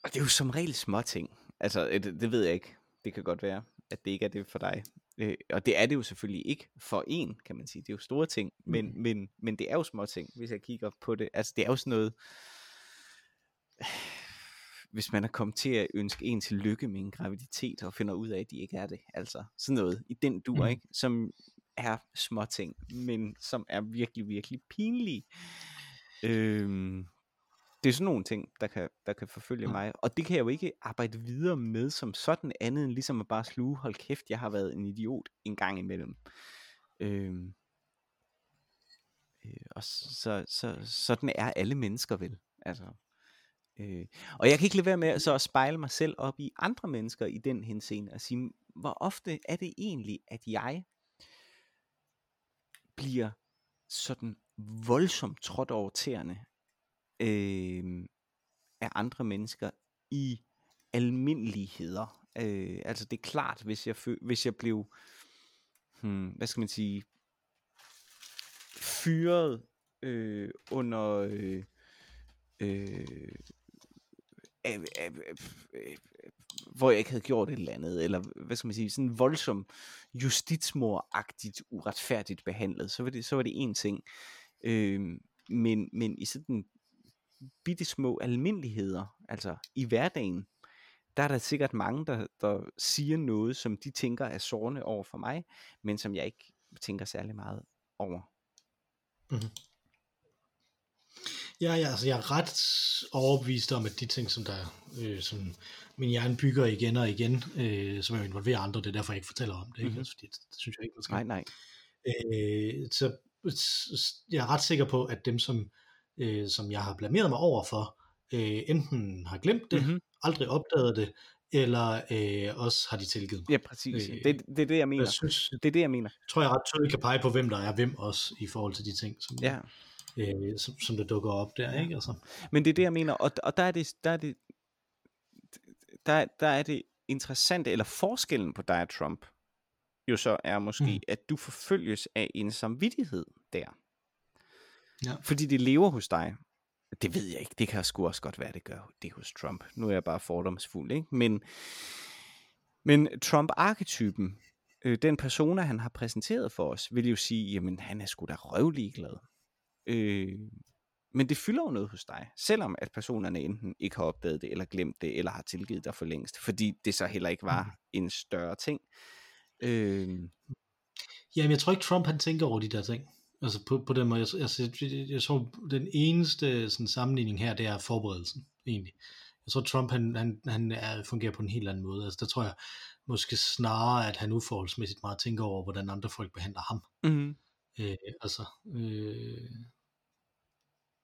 Og det er jo som regel små ting. Altså, det, det ved jeg ikke. Det kan godt være, at det ikke er det for dig. Øh, og det er det jo selvfølgelig ikke for en, kan man sige. Det er jo store ting, men, mm. men, men det er jo små ting, hvis jeg kigger på det. Altså, det er jo sådan noget hvis man er kommet til at ønske en til lykke med en graviditet, og finder ud af, at de ikke er det. Altså sådan noget i den dur, mm. ikke? Som er små ting, men som er virkelig, virkelig pinlige. Øhm, det er sådan nogle ting, der kan, der kan forfølge mm. mig, og det kan jeg jo ikke arbejde videre med som sådan andet, end ligesom at bare sluge, hold kæft, jeg har været en idiot en gang imellem. Øhm, øh, og så, så, sådan er alle mennesker vel. Altså, Øh, og jeg kan ikke lade være med så at spejle mig selv op i andre mennesker i den henseende og sige, hvor ofte er det egentlig, at jeg bliver sådan voldsomt trådt over tæerne øh, af andre mennesker i almindeligheder. Øh, altså det er klart, hvis jeg, hvis jeg blev, hmm, hvad skal man sige, fyret øh, under øh, øh, øh, øh, øh, hvor jeg ikke havde gjort et eller andet, eller hvad skal man sige, sådan voldsom justitsmoragtigt uretfærdigt behandlet, så var det, så var det en ting. Øh, men, men i sådan bitte små almindeligheder, altså i hverdagen, der er der sikkert mange, der, der siger noget, som de tænker er sårende over for mig, men som jeg ikke tænker særlig meget over. Mm-hmm. Ja, ja, altså jeg er ret overbevist om, at de ting, som der øh, som min hjerne bygger igen og igen, øh, som jeg involverer andre, det er derfor, jeg ikke fortæller om det, ikke? Mm-hmm. Altså, fordi det, det synes jeg ikke, man skal. Nej, nej. Øh, så jeg er ret sikker på, at dem, som, øh, som jeg har blameret mig over for, øh, enten har glemt det, mm-hmm. aldrig opdaget det, eller øh, også har de tilgivet mig. Ja, præcis. Øh, det, det er det, jeg mener. Jeg synes, det er det, jeg mener. tror jeg ret tydeligt kan pege på, hvem der er hvem også, i forhold til de ting, som, ja øh, som, som der dukker op der, ikke? Altså. Men det er det, jeg mener, og, og der er det, der er det, der, der er det interessante, eller forskellen på dig og Trump, jo så er måske, mm. at du forfølges af en samvittighed der. Ja. Fordi det lever hos dig. Det ved jeg ikke, det kan sgu også godt være, det gør det hos Trump. Nu er jeg bare fordomsfuld, ikke? Men, men Trump-arketypen, øh, den persona, han har præsenteret for os, vil jo sige, jamen han er sgu da røvlig glad. Øh, men det fylder jo noget hos dig, selvom at personerne enten ikke har opdaget det, eller glemt det, eller har tilgivet dig for længst, fordi det så heller ikke var mm. en større ting. Øh, Jamen, jeg tror ikke, Trump han tænker over de der ting. Altså på, på den måde, jeg, altså, jeg, jeg tror, den eneste sådan, sammenligning her, det er forberedelsen, egentlig. Jeg tror, Trump han, han, han er, fungerer på en helt anden måde. Altså, der tror jeg måske snarere, at han uforholdsmæssigt meget tænker over, hvordan andre folk behandler ham. Mm-hmm. Øh, altså, øh,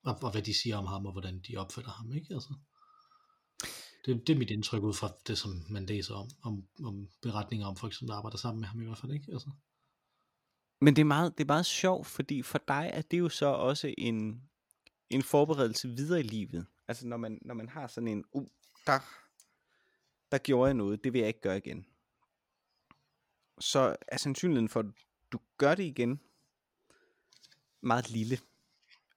og, og hvad de siger om ham, og hvordan de opfatter ham, ikke? Altså, det, det er mit indtryk ud fra det, som man læser om, om, om beretninger om folk, som der arbejder sammen med ham i hvert fald, ikke? Altså. Men det er, meget, det er meget sjovt, fordi for dig er det jo så også en, en forberedelse videre i livet. Altså når man, når man har sådan en, uh, der, der gjorde jeg noget, det vil jeg ikke gøre igen. Så er sandsynligheden for, at du gør det igen, meget lille.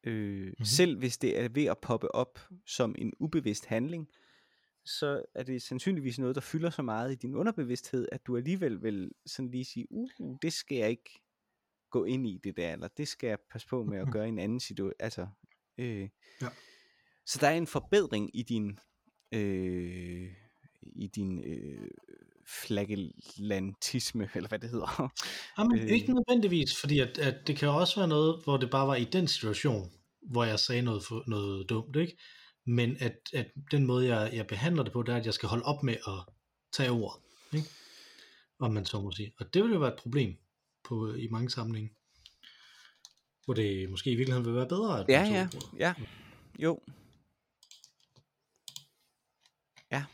Øh, mm-hmm. Selv hvis det er ved at poppe op som en ubevidst handling, så er det sandsynligvis noget, der fylder så meget i din underbevidsthed, at du alligevel vil sådan lige sige, uh, det skal jeg ikke gå ind i det der, eller det skal jeg passe på med at gøre i en anden situation. Altså, øh, ja. Så der er en forbedring i din øh, i din øh, flagellantisme, eller hvad det hedder. Jamen, øh. ikke nødvendigvis, fordi at, at det kan også være noget, hvor det bare var i den situation, hvor jeg sagde noget, for, noget dumt, ikke? Men at, at den måde, jeg, jeg behandler det på, det er, at jeg skal holde op med at tage ord, ikke? Om man så må sige. Og det vil jo være et problem på, i mange sammenhænge. Hvor det måske i virkeligheden vil være bedre, at ja, ja, ja, jo. Ja.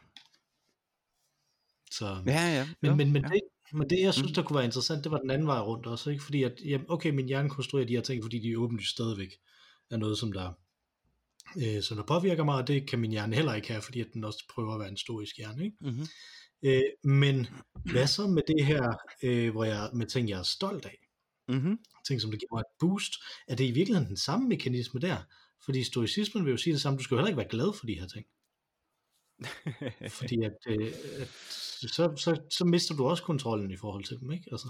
Så, ja, ja. Men, jo, men, men, ja. det, men det, jeg synes, der kunne være interessant, det var den anden vej rundt også, ikke? Fordi at, jamen, okay, min hjerne konstruerer de her ting, fordi de åbenlyst stadigvæk er noget, som der, øh, som der påvirker mig, og det kan min hjerne heller ikke have, fordi at den også prøver at være en storisk hjerne, ikke? Mm-hmm. Øh, men hvad så med det her, øh, hvor jeg, med ting, jeg er stolt af? Mm-hmm. Ting, som det giver mig et boost. Er det i virkeligheden den samme mekanisme der? Fordi stoicismen vil jo sige det samme, du skal jo heller ikke være glad for de her ting. Fordi at, øh, at så, så, så mister du også kontrollen i forhold til dem, ikke? Altså,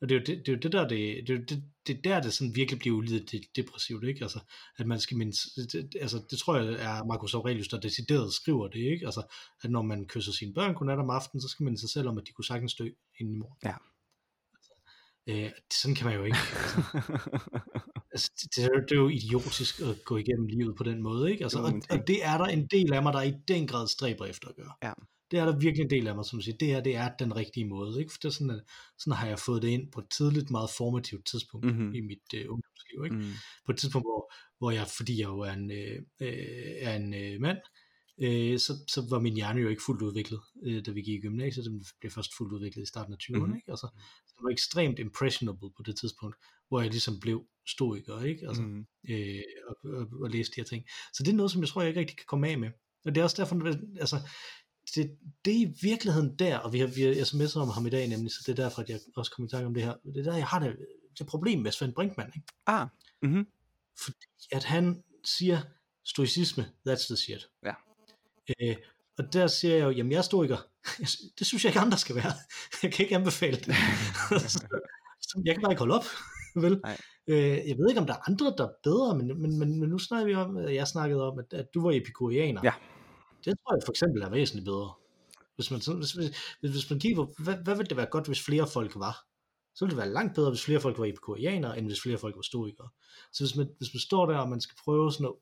og det er jo det, det, er jo det der, det, det, er det, det er der, det sådan virkelig bliver ulidet det, depressivt, ikke? Altså, at man skal mindst, det, altså, det tror jeg er Marcus Aurelius, der decideret skriver det, ikke? Altså, at når man kysser sine børn godnat om aftenen, så skal man sig selv om, at de kunne sagtens dø inden i morgen. Ja. Øh, sådan kan man jo ikke. Altså, altså det, det, er jo, det er jo idiotisk at gå igennem livet på den måde, ikke? Altså, og, og det er der en del af mig, der i den grad stræber efter at gøre. Ja. Det er der virkelig en del af mig, som siger, det her det er den rigtige måde, ikke? For det er sådan, at, sådan har jeg fået det ind på et tidligt, meget formativt tidspunkt mm-hmm. i mit øh, ungdomsliv, ikke? Mm. På et tidspunkt, hvor, hvor jeg, fordi jeg jo er en, øh, er en øh, mand, øh, så, så var min hjerne jo ikke fuldt udviklet, øh, da vi gik i gymnasiet. Den blev først fuldt udviklet i starten af 20'erne. Mm-hmm. Ikke? Altså, så det var ekstremt impressionable på det tidspunkt, hvor jeg ligesom blev stoiker, ikke? Altså, mm-hmm. øh, og, og, og læste de her ting. Så det er noget, som jeg tror, jeg ikke rigtig kan komme af med. Og det er også derfor, altså, det, det er i virkeligheden der, og vi har, vi har sms'et om ham i dag nemlig, så det er derfor, at jeg også kommer i tanke om det her. Det er der, jeg har det, det problem med Svend Brinkmann. Ikke? Ah. Mm-hmm. Fordi at han siger, stoicisme, that's the shit. Ja. Øh, og der siger jeg jo, jamen jeg er stoiker. Det synes jeg ikke andre skal være. Jeg kan ikke anbefale det. så, jeg kan bare ikke holde op. Vel? Nej. Øh, jeg ved ikke, om der er andre, der er bedre, men, men, men, men nu snakker vi om, jeg snakkede om, at, at du var epikurianer. Ja. Det tror jeg for eksempel er væsentligt bedre. Hvis man, hvis, hvis, hvis man kigger på, hvad, hvad ville det være godt, hvis flere folk var? Så ville det være langt bedre, hvis flere folk var epikurianere, end hvis flere folk var stoikere. Så hvis man, hvis man står der, og man skal prøve sådan at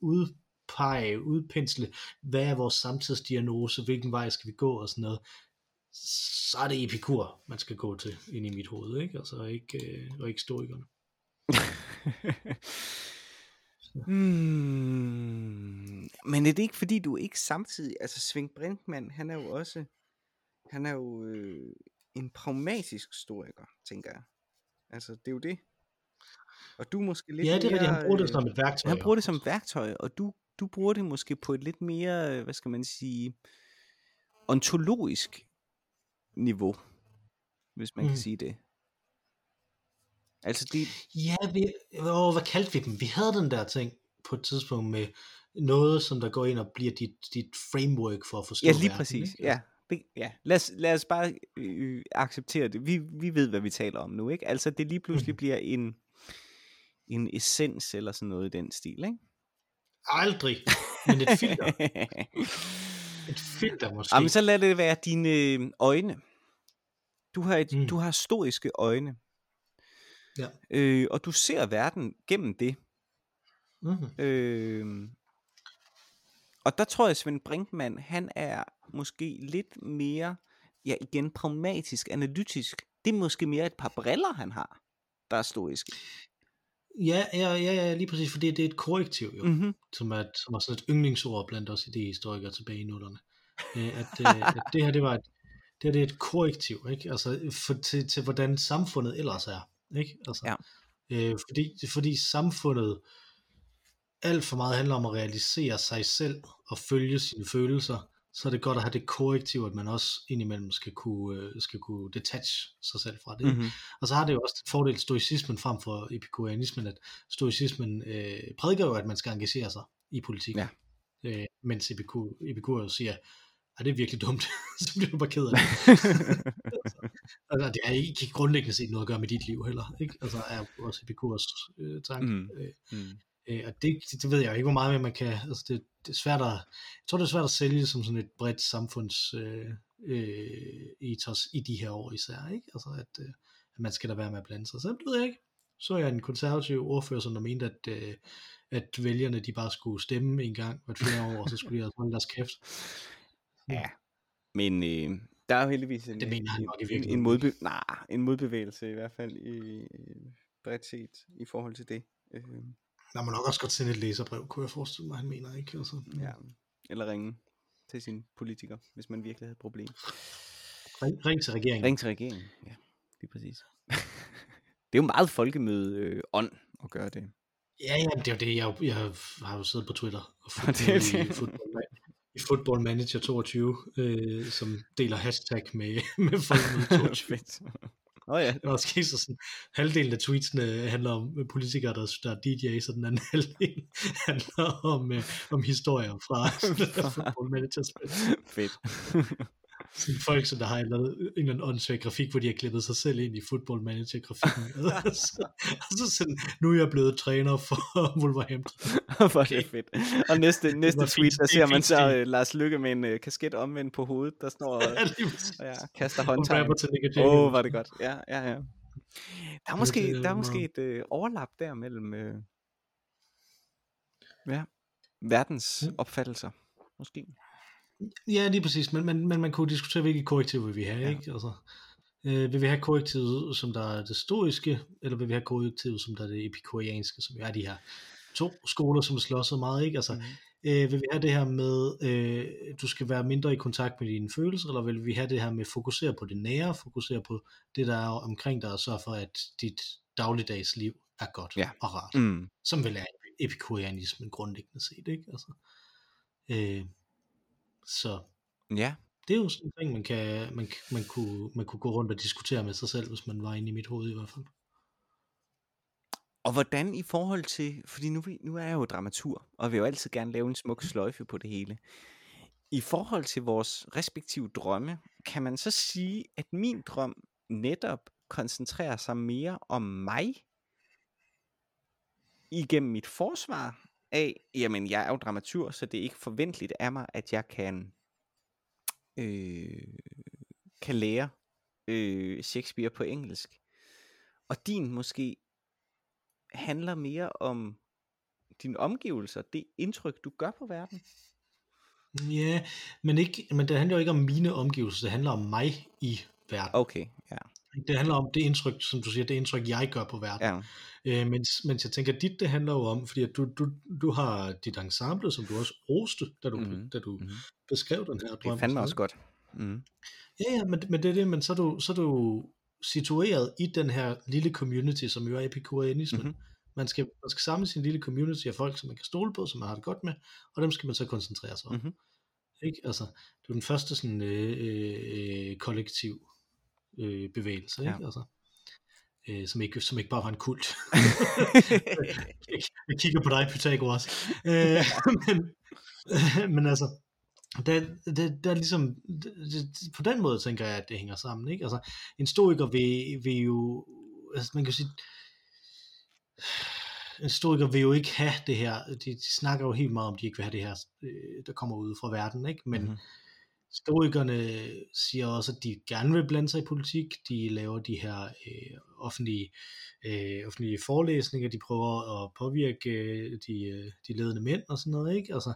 udpege, udpensle, hvad er vores samtidsdiagnose, hvilken vej skal vi gå og sådan noget, så er det epikur, man skal gå til ind i mit hoved, ikke? Altså ikke, øh, og ikke stoikerne. hmm. Men er det ikke fordi du ikke samtidig, altså Sving Brinkmann, han er jo også, han er jo øh, en pragmatisk historiker, tænker jeg. Altså det er jo det. Og du måske lidt Ja, det er rigtigt, han bruger det øh, som et værktøj. Han bruger det som et værktøj, og du, du bruger det måske på et lidt mere, øh, hvad skal man sige, ontologisk niveau, hvis man mm. kan sige det. Altså de... Ja, vi, åh, hvad kaldte vi dem? Vi havde den der ting på et tidspunkt med noget, som der går ind og bliver dit, dit framework for at forstå Ja, lige verden, præcis. ikke? Ja, det, ja. Lad, os, lad os bare øh, acceptere det. Vi, vi ved, hvad vi taler om nu, ikke? Altså, det lige pludselig Mhm. bliver en, en essens eller sådan noget i den stil, ikke? Aldrig, men et filter. et filter måske. Jamen, så lad det være dine øh, øjne. Du har, et, Mm. mm. du har stoiske øjne. Ja. Øh, og du ser verden gennem det. Mm-hmm. Øh, og der tror jeg, Svend Brinkmann, han er måske lidt mere, ja igen, pragmatisk, analytisk. Det er måske mere et par briller, han har, der er stoiske. Ja, ja, ja, ja lige præcis, for det, det er et korrektiv jo, mm-hmm. som, er, som er sådan et yndlingsord blandt os idehistorikere tilbage i nullerne. Øh, at, øh, at det her, det var et, det her det er et korrektiv, ikke? Altså, for, til, til hvordan samfundet ellers er, ikke? Altså, ja. øh, fordi, fordi samfundet alt for meget handler om at realisere sig selv og følge sine følelser, så er det godt at have det korrektiv, at man også indimellem skal kunne, øh, skal kunne detach sig selv fra det. Mm-hmm. Og så har det jo også fordel stoicismen frem for epikureanismen, at stoicismen øh, prædiker jo, at man skal engagere sig i politik. Ja. Øh, mens Epikur, Epikur siger, at det er virkelig dumt, så bliver du bare ked af det. altså, altså, det har ikke grundlæggende set noget at gøre med dit liv heller, ikke? Altså er også Epikurs øh, tanke. Mm. Øh, mm. Øh, og det, det ved jeg ikke, hvor meget man kan, altså det, det er svært at, jeg tror det er svært at sælge som sådan et bredt samfunds øh, øh, ethos i de her år især, ikke? Altså at, øh, at man skal da være med at blande sig. Så det ved jeg ikke. Så er jeg en konservativ ordfører, som der mente, at, øh, at vælgerne de bare skulle stemme en gang hvert flere år, og så skulle de altså holde deres kæft. Ja, men øh, der er jo heldigvis en, det mener han nok i en, en, modbe nej, en modbevægelse i hvert fald i, bredt set i forhold til det. Øh. Der må nok også godt sende et læserbrev, kunne jeg forestille mig, han mener, ikke? Altså, ja, eller ringe til sin politiker, hvis man virkelig havde et problem. Ring, ring til regeringen. Ring til regeringen, ja, lige præcis. det er jo meget folkemøde øh, ånd at gøre det. Ja, ja, det er jo det, jeg, jeg har jo siddet på Twitter og det, det. fodbold, i Football Manager 22, øh, som deler hashtag med, med folkemøde 22. Oh, ja. Det var også så sådan, halvdelen af tweetsene handler om politikere, der, der er DJ, så den anden halvdel handler om, øh, om historier fra Football Manager. Fedt. Folk, som der har en eller anden åndssvag grafik, hvor de har klippet sig selv ind i Football Manager grafikken. og, så, og så sådan, nu er jeg blevet træner for Wolverhampton. Hvor okay. det fedt. Og næste, næste tweet, der ser man så uh, Lars Lykke med en uh, kasket omvendt på hovedet, der står og, ja, kaster håndtegn. Åh, oh, var det godt. Ja, ja, ja. Der er måske, der er måske et uh, overlap der mellem uh, ja, verdens opfattelser. Måske. Ja, lige præcis, men, men, men man kunne diskutere, hvilke korrektiv vil vi have, ja. ikke? Altså, øh, vil vi have korrektivet, som der er det stoiske, eller vil vi have korrektivet, som der er det epikurianske, som er de her to skoler, som slås så meget, ikke? Altså, mm. øh, vil vi have det her med, øh, du skal være mindre i kontakt med dine følelser, eller vil vi have det her med fokusere på det nære, fokusere på det, der er omkring dig, og sørge for, at dit dagligdags liv er godt ja. og rart, mm. som vil er epikurianismen grundlæggende set, ikke? Altså, øh, så ja. det er jo sådan en ting, man, kan, man, man, kunne, man kunne gå rundt og diskutere med sig selv, hvis man var inde i mit hoved i hvert fald. Og hvordan i forhold til, fordi nu, nu er jeg jo dramatur, og vil jo altid gerne lave en smuk sløjfe på det hele. I forhold til vores respektive drømme, kan man så sige, at min drøm netop koncentrerer sig mere om mig, igennem mit forsvar, af, jamen jeg er jo dramatur, så det er ikke forventeligt af mig, at jeg kan, øh, kan lære øh, Shakespeare på engelsk. Og din måske handler mere om dine omgivelser, det indtryk, du gør på verden. Ja, men, ikke, men det handler jo ikke om mine omgivelser, det handler om mig i verden. Okay. Det handler om det indtryk, som du siger, det indtryk, jeg gør på verden. Ja. Øh, mens, mens jeg tænker, dit det handler jo om, fordi at du, du, du har dit ensemble, som du også roste, da du, mm-hmm. da du mm-hmm. beskrev den her drøm. Det fandme også godt. Mm. Ja, ja, men, men det er det, men så er, du, så er du situeret i den her lille community, som jo er epikurianismen. Mm-hmm. Man skal, man skal samle sin lille community af folk, som man kan stole på, som man har det godt med, og dem skal man så koncentrere sig om. Mm-hmm. Ikke? Altså, det er den første sådan øh, øh, kollektiv øh, bevægelse, ikke? Ja. Altså, øh, som, ikke, som ikke bare var en kult. jeg kigger på dig, Pythagoras. Øh, men, men altså, det, det, det er ligesom, det, på den måde tænker jeg, at det hænger sammen. Ikke? Altså, en stoiker vil, vil jo, altså man kan sige, en stoiker vil jo ikke have det her, de, de snakker jo helt meget om, de ikke vil have det her, øh, der kommer ud fra verden, ikke? men mm-hmm Stoikerne siger også, at de gerne vil blande sig i politik. De laver de her øh, offentlige, øh, offentlige forelæsninger. De prøver at påvirke øh, de, øh, de ledende mænd og sådan noget. Ikke? Altså,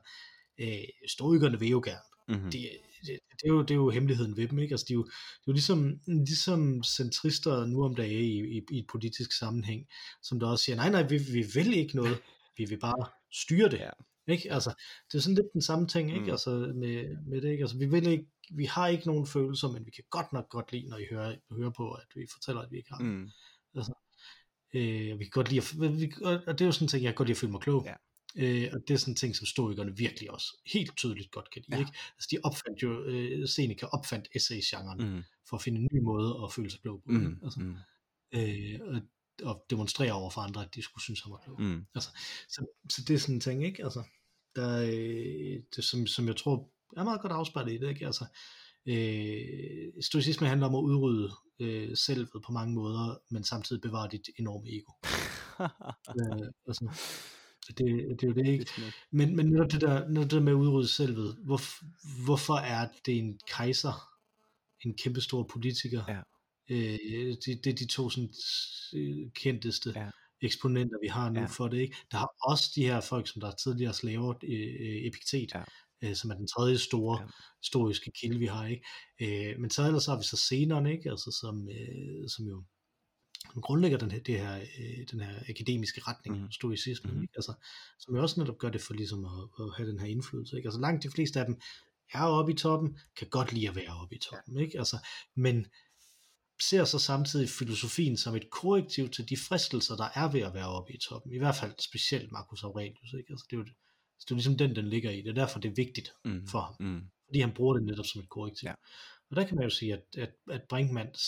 øh, stoikerne vil jo gerne. Mm-hmm. Det, det, det, er jo, det er jo hemmeligheden ved dem, ikke? Altså, de er jo, det er jo ligesom, ligesom centrister nu om dagen i, i, i et politisk sammenhæng, som der også siger, nej, nej, vi, vi vil ikke noget, vi vil bare styre det. Ja. Ikke? Altså, det er sådan lidt den samme ting, ikke? Mm. Altså, med, med det, ikke? Altså, vi, vil ikke, vi har ikke nogen følelser, men vi kan godt nok godt lide, når I hører, hører på, at vi fortæller, at vi ikke har. Mm. Øh, vi kan godt lide at, vi, og det er jo sådan en ting, jeg kan godt lide at føle mig klog. Ja. Øh, og det er sådan en ting, som stoikerne virkelig også helt tydeligt godt kan lide. Ja. Ikke? Altså, de opfandt jo, øh, Seneca opfandt essay-genren, Mm. for at finde en ny måde at føle sig klog på. Mm. Altså, Mm. øh, og, og demonstrere over for andre, at de skulle synes, han var klog. Mm. Så, så det er sådan en ting, ikke? Altså, der, øh, det, som, som jeg tror er meget godt afspejlet i det, ikke? Altså, øh, stoicisme handler om at udrydde øh, selvet på mange måder, men samtidig bevare dit enorme ego. øh, altså, det, det er jo det, ikke? Men, men netop det der, netop det der med at udrydde selvet, hvor, hvorfor er det en kejser, en kæmpestor politiker? Ja. Øh, det, det er de to sådan, øh, kendteste Ja. Eksponenter, vi har nu Ja. for det. Ikke? Der har også de her folk, som der er tidligere slaver, øh, Epiktet, Ja. øh, som er den tredje store Ja. ja. historiske kilde, vi har. ikke. Øh, men så ellers har vi så senere, ikke? Altså, som, øh, som jo som grundlægger den her, det her, øh, den her akademiske retning, mm. stoicismen, Mhm. ikke? Altså, som jo også netop gør det for ligesom at, at have den her indflydelse. Ikke? Altså langt de fleste af dem er oppe i toppen, kan godt lide at være oppe i toppen, ikke? Altså, men ser så samtidig filosofien som et korrektiv til de fristelser, der er ved at være oppe i toppen. I hvert fald specielt Marcus Aurelius. Ikke? Altså, det, er jo, det er jo ligesom den, den ligger i. Det er derfor, det er vigtigt Mm. for ham. Mm. Fordi han bruger det netop som et korrektiv. Ja. Og der kan man jo sige, at, at, at Brinkmans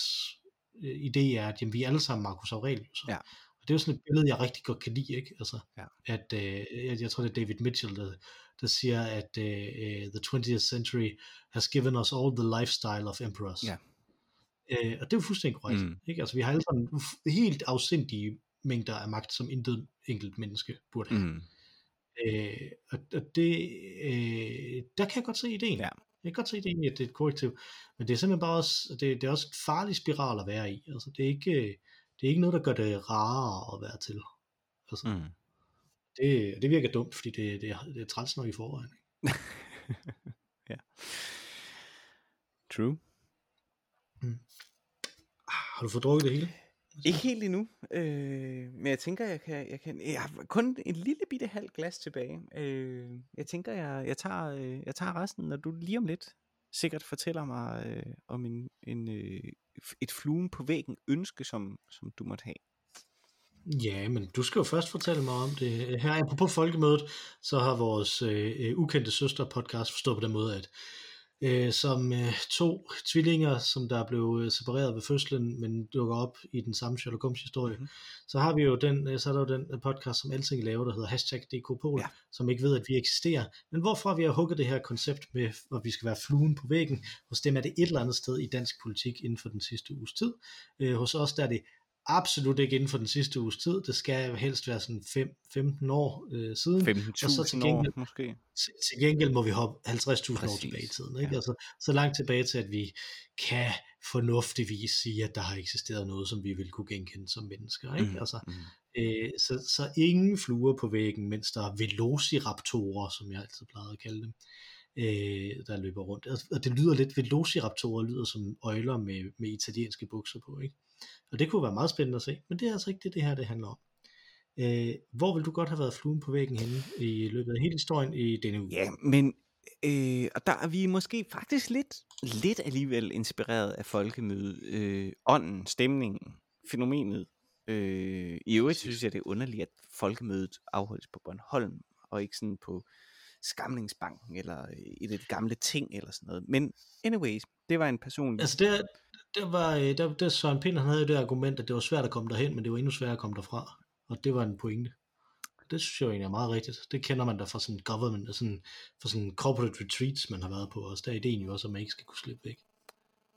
øh, idé er, at jamen, vi er alle sammen Marcus Aurelius. Ja. Og det er jo sådan et billede, jeg rigtig godt kan lide. Ikke? Altså, Ja. at, øh, jeg, jeg tror, det er David Mitchell, der, der siger, at øh, øh, the 20th century has given us all the lifestyle of emperors. Ja. Øh, og det er jo fuldstændig korrekt. Mm. Mm. Ikke? Altså, vi har alle sammen helt afsindige mængder af magt, som intet enkelt menneske burde have. Mm. Øh, og, og det, øh, der kan jeg godt se ideen. Ja. Jeg kan godt se ideen i, at det er et korrektiv. Men det er simpelthen bare også, det, det er også et farligt spiral at være i. Altså, det er ikke, det er ikke noget, der gør det rarere at være til. Altså, Mm. det, det virker dumt, fordi det, det, er, det er træls nok i forvejen. ikke? ja. True. Har du fået drukket det hele? Ikke helt endnu, øh, men jeg tænker, jeg kan, jeg kan, jeg har kun en lille bitte halv glas tilbage. Øh, jeg tænker, jeg, jeg, tager, øh, jeg tager resten, når du lige om lidt sikkert fortæller mig øh, om en, en, øh, et fluen på væggen ønske, som, som du måtte have. Ja, men du skal jo først fortælle mig om det. Her apropos folkemødet, så har vores øh, øh, ukendte søster podcast forstået på den måde, at øh, som øh, to tvillinger, som der blev øh, separeret ved fødslen, men dukker op i den samme Sherlock Holmes historie, mm-hmm. så har vi jo den, øh, så er der jo den podcast, som Alting laver, der hedder hashtag DKPol, Ja. ja. som ikke ved, at vi eksisterer. Men hvorfra vi har hugget det her koncept med, hvor vi skal være fluen på væggen, hos dem er det et eller andet sted i dansk politik inden for den sidste uges tid. Øh, hos os der er det absolut ikke inden for den sidste uges tid. Det skal helst være sådan 5, 15 år øh, siden. Og så til 15.000 gengæld- år måske. Til, til gengæld må vi hoppe 50.000 år tilbage i tiden. Ikke? ja. Altså, så langt tilbage til, at vi kan fornuftigvis sige, at der har eksisteret noget, som vi vil kunne genkende som mennesker. Ikke? Mm, Altså, mm. øh, så, så ingen fluer på væggen, mens der er velociraptorer, som jeg altid plejede at kalde dem, øh, der løber rundt. Altså, Og det lyder lidt, velociraptorer lyder som øjler med, med italienske bukser på. Ikke? Og det kunne være meget spændende at se, men det er altså ikke det, det her det handler om. Øh, hvor vil du godt have været fluen på væggen henne i løbet af hele historien i denne uge? Ja, men øh, og der er vi måske faktisk lidt, lidt alligevel inspireret af folkemødet. Øh, ånden, stemningen, fænomenet. Øh, I øvrigt synes jeg, det er underligt, at folkemødet afholdes på Bornholm, og ikke sådan på Skamlingsbanken, eller et af de gamle ting, eller sådan noget. Men anyways, det var en personlig... Altså der, der var, øh, der, der Søren Pind, han havde jo det argument, at det var svært at komme derhen, men det var endnu sværere at komme derfra. Og det var en pointe. Det synes jeg jo egentlig er meget rigtigt. Det kender man da fra sådan government, altså sådan, fra sådan corporate retreats, man har været på også. Der er ideen jo også, at man ikke skal kunne slippe væk.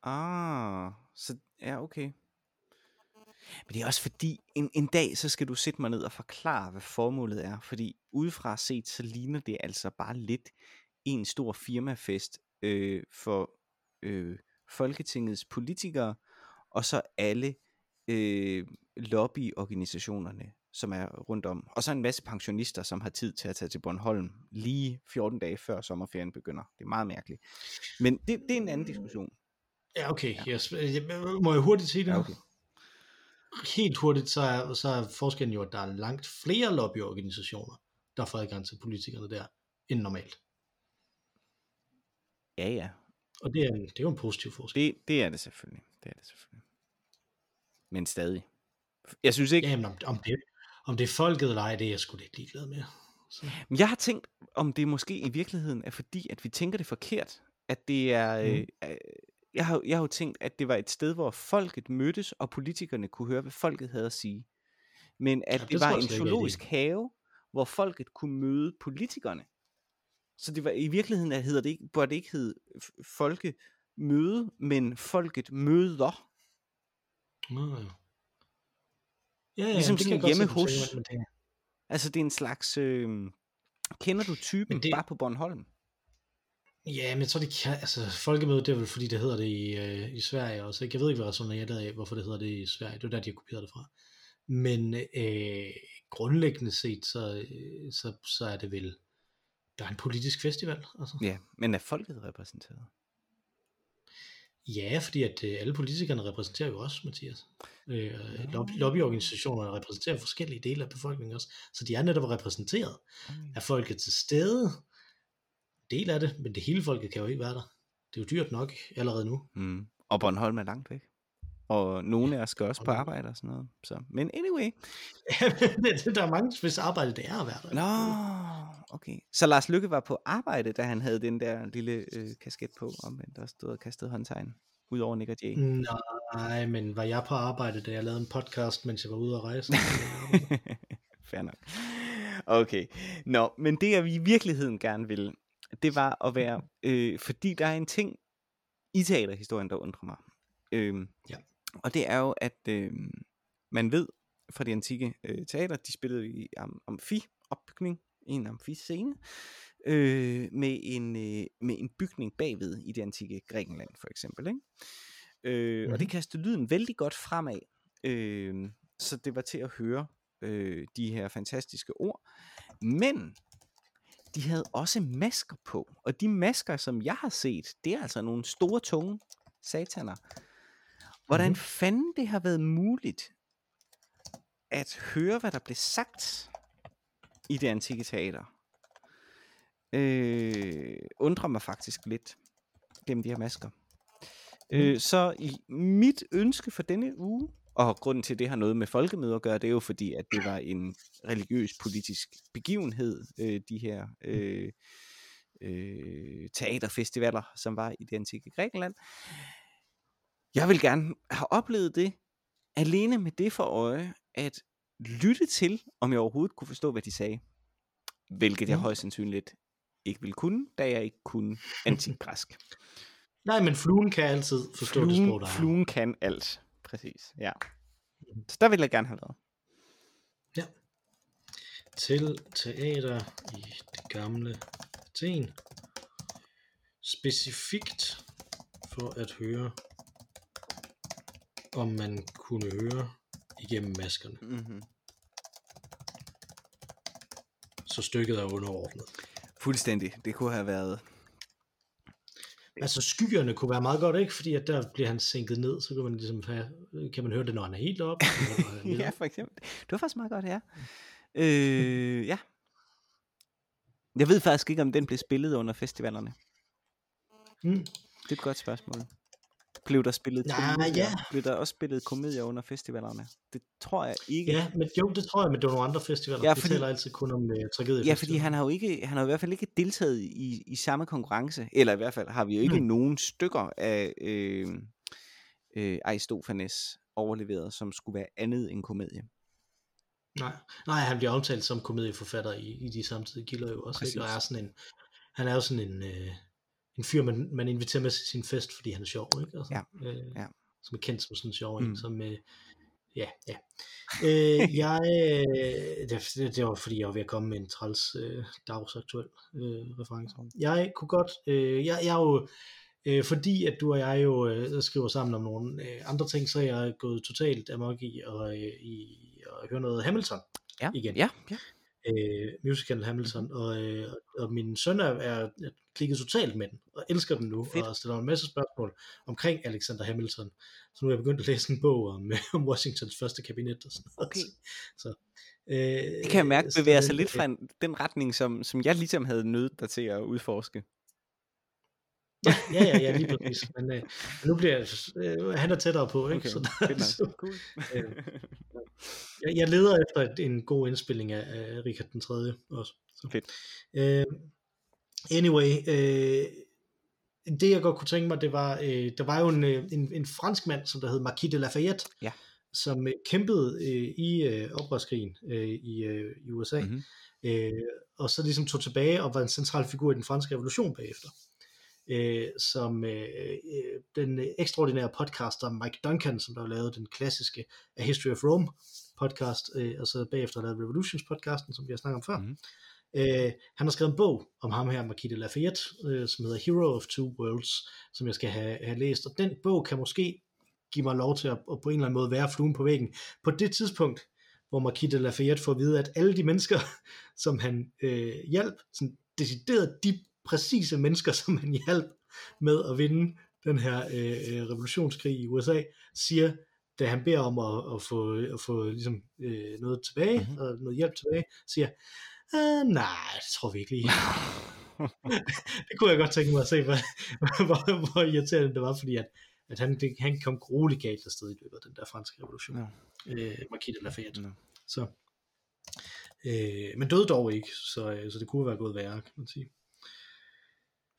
Ah, så ja, okay. Men det er også fordi, en, en dag, så skal du sætte mig ned og forklare, hvad formålet er. Fordi udefra set, så ligner det altså bare lidt en stor firmafest øh, for øh, Folketingets politikere, og så alle øh, lobbyorganisationerne, som er rundt om. Og så en masse pensionister, som har tid til at tage til Bornholm lige 14 dage før sommerferien begynder. Det er meget mærkeligt. Men det, det er en anden diskussion. Ja, okay. Ja. Yes. Må jeg hurtigt sige det? Ja, okay. Helt hurtigt, så er, så er forskellen jo, at der er langt flere lobbyorganisationer, der får adgang til politikerne der, end normalt. Ja, ja. Og det er, en, det er jo en positiv forskel. Det, det er det selvfølgelig. Det er det selvfølgelig. Men stadig. Jeg synes ikke... Jamen, om, om, det, om det er folket eller ej, det er jeg sgu lidt ligeglad med. Så. Men jeg har tænkt, om det måske i virkeligheden er fordi, at vi tænker det forkert. At det er... Mm. Øh, jeg, har, jeg har jo tænkt, at det var et sted, hvor folket mødtes, og politikerne kunne høre, hvad folket havde at sige. Men at ja, det, det var en zoologisk have, hvor folket kunne møde politikerne. Så det var i virkeligheden at hedder det ikke, burde det ikke hedde folkemøde, men folket møder. Nå, ja. Ja, ligesom sådan hjemme hos. Altså det er en slags, øh, kender du typen det... bare på Bornholm? Ja, men jeg tror, det kan, altså, folkemøde, det er vel fordi, det hedder det i, øh, i Sverige også. Ikke? Jeg ved ikke, hvad er af, hvorfor det hedder det i Sverige. Det er der, de har kopieret det fra. Men øh, grundlæggende set, så, øh, så, så er det vel, der er en politisk festival. Altså. Ja, men er folket repræsenteret? Ja, fordi at øh, alle politikerne repræsenterer jo også, Mathias. Øh, lobby, lobbyorganisationerne repræsenterer forskellige dele af befolkningen også, så de er netop repræsenteret af folket til stede. Del af det, men det hele folket kan jo ikke være der. Det er jo dyrt nok allerede nu. Mm. Og Bornholm er langt væk. Og nogle af os skal også på arbejde og sådan noget. Så, men anyway. der er mange, hvis arbejde det er at være der. Nå, okay. Så Lars Lykke var på arbejde, da han havde den der lille øh, kasket på, og der stod og kastede håndtegn ud over Nick og Jay. Nej, men var jeg på arbejde, da jeg lavede en podcast, mens jeg var ude at rejse? Fair nok. Okay. Nå, men det jeg vi i virkeligheden gerne vil, det var at være, øh, fordi der er en ting i teaterhistorien, der undrer mig. Øh, ja. Og det er jo, at øh, man ved fra de antikke øh, teater, de spillede i am, amfi-opbygning, en amfi-scene, øh, med, en, øh, med en bygning bagved i det antikke Grækenland for eksempel. Ikke? Øh, mm-hmm. Og det mhm. kastede lyden vældig godt fremad, øh, så det var til at høre øh, de her fantastiske ord. Men de havde også masker på, og de masker, som jeg har set, det er altså nogle store, tunge sataner, Hvordan mm. fanden det har været muligt at høre, hvad der blev sagt i det antikke teater, øh, undrer mig faktisk lidt gennem de her masker. Mm. Øh, så i mit ønske for denne uge, og grunden til, at det har noget med folkemøder at gøre, det er jo fordi, at det var en religiøs politisk begivenhed, øh, de her øh, øh, teaterfestivaler, som var i det antikke Grækenland. Jeg vil gerne have oplevet det, alene med det for øje, at lytte til, om jeg overhovedet kunne forstå, hvad de sagde. Hvilket jeg mm. højst sandsynligt ikke ville kunne, da jeg ikke kunne antigræsk. Nej, men fluen kan altid forstå fluen, det sprog, der er. Fluen kan alt, præcis, ja. Mm. Så der vil jeg gerne have været. Ja. Til teater i det gamle Athen. Specifikt for at høre om man kunne høre igennem maskerne. Mm-hmm. Så stykket er underordnet. Fuldstændig. Det kunne have været... Altså skyerne kunne være meget godt, ikke? Fordi at der bliver han sænket ned, så kan man ligesom have, kan man høre det, når han er helt op. ja, for eksempel. Det var faktisk meget godt, ja. Øh, ja. Jeg ved faktisk ikke, om den blev spillet under festivalerne. Mm. Det er et godt spørgsmål. Blev der spillet Nej, komedier? ja. Blev der også spillet komedier under festivalerne? Det tror jeg ikke. Ja, men jo, det tror jeg, men det var nogle andre festivaler. Ja, fordi, Vi taler altid kun om uh, tragedie. Ja, fordi han har jo ikke, han har i hvert fald ikke deltaget i, i samme konkurrence, eller i hvert fald har vi jo ikke hmm. nogen stykker af øh, øh, Aristofanes overleveret, som skulle være andet end komedie. Nej, nej han bliver omtalt som komedieforfatter i, i de samtidige kilder jo også. Ikke? Og er sådan en, han er jo sådan en, øh, en fyr, man, man inviterer med til sin fest, fordi han er sjov, ikke? Altså, ja. Øh, ja. Som er kendt som sådan en sjov mm. en, som... Øh, ja, ja. Øh, jeg, øh, det, det var fordi, jeg var ved at komme med en træls øh, dagsaktuel øh, reference. Jeg kunne godt... Øh, jeg, jeg er jo... Øh, fordi at du og jeg jo øh, skriver sammen om nogle øh, andre ting, så er jeg gået totalt amok i, og, øh, i at høre noget Hamilton. ja, igen. Ja, ja. Øh, musical Hamilton, og, øh, og min søn er, er klikket totalt med den, og elsker den nu, Fedt. og stiller en masse spørgsmål omkring Alexander Hamilton. Så nu er jeg begyndt at læse en bog om, om Washingtons første kabinet og sådan noget. Okay. Så, øh, det kan jeg mærke bevæger sig lidt fra en, den retning, som, som jeg ligesom havde nødt dig til at udforske. Ja, ja, ja, lige præcis. Men øh, nu bliver jeg, øh, han er tættere på, ikke? Okay, så, der, så cool. øh, jeg, jeg leder efter en god indspilling af, af Richard den 3. også. Så. Fedt. Øh, anyway, øh, det jeg godt kunne tænke mig, det var, øh, der var jo en, øh, en, en fransk mand, som der hed Marquis de Lafayette, ja. som øh, kæmpede øh, i øh, oprørskrigen øh, i, øh, i USA, mm-hmm. øh, og så ligesom tog tilbage og var en central figur i den franske revolution bagefter øh, som øh, øh, den ekstraordinære podcaster Mike Duncan, som der har lavet den klassiske A History of Rome podcast, øh, og så bagefter lavet Revolutions podcasten, som vi har snakket om før. Mm. Øh, han har skrevet en bog om ham her, Marquis Lafayette, øh, som hedder Hero of Two Worlds, som jeg skal have, have læst, og den bog kan måske give mig lov til at, at på en eller anden måde være fluen på væggen. På det tidspunkt, hvor Marquis de Lafayette får at vide, at alle de mennesker, som han øh, hjalp, sådan decideret de præcise mennesker, som han hjalp med at vinde den her øh, revolutionskrig i USA, siger, da han beder om at, at få, at få ligesom, øh, noget tilbage, mm-hmm. og noget hjælp tilbage, siger, øh, nej, det tror vi ikke lige. det kunne jeg godt tænke mig at se, hvor, hvor, hvor irriterende det var, fordi at, at han, det, han kom grueligt galt afsted i løbet af den der franske revolution. Ja. Øh, Marquis de Lafayette. Ja. Så, øh, men døde dog ikke, så, øh, så det kunne være gået værre, kan man sige.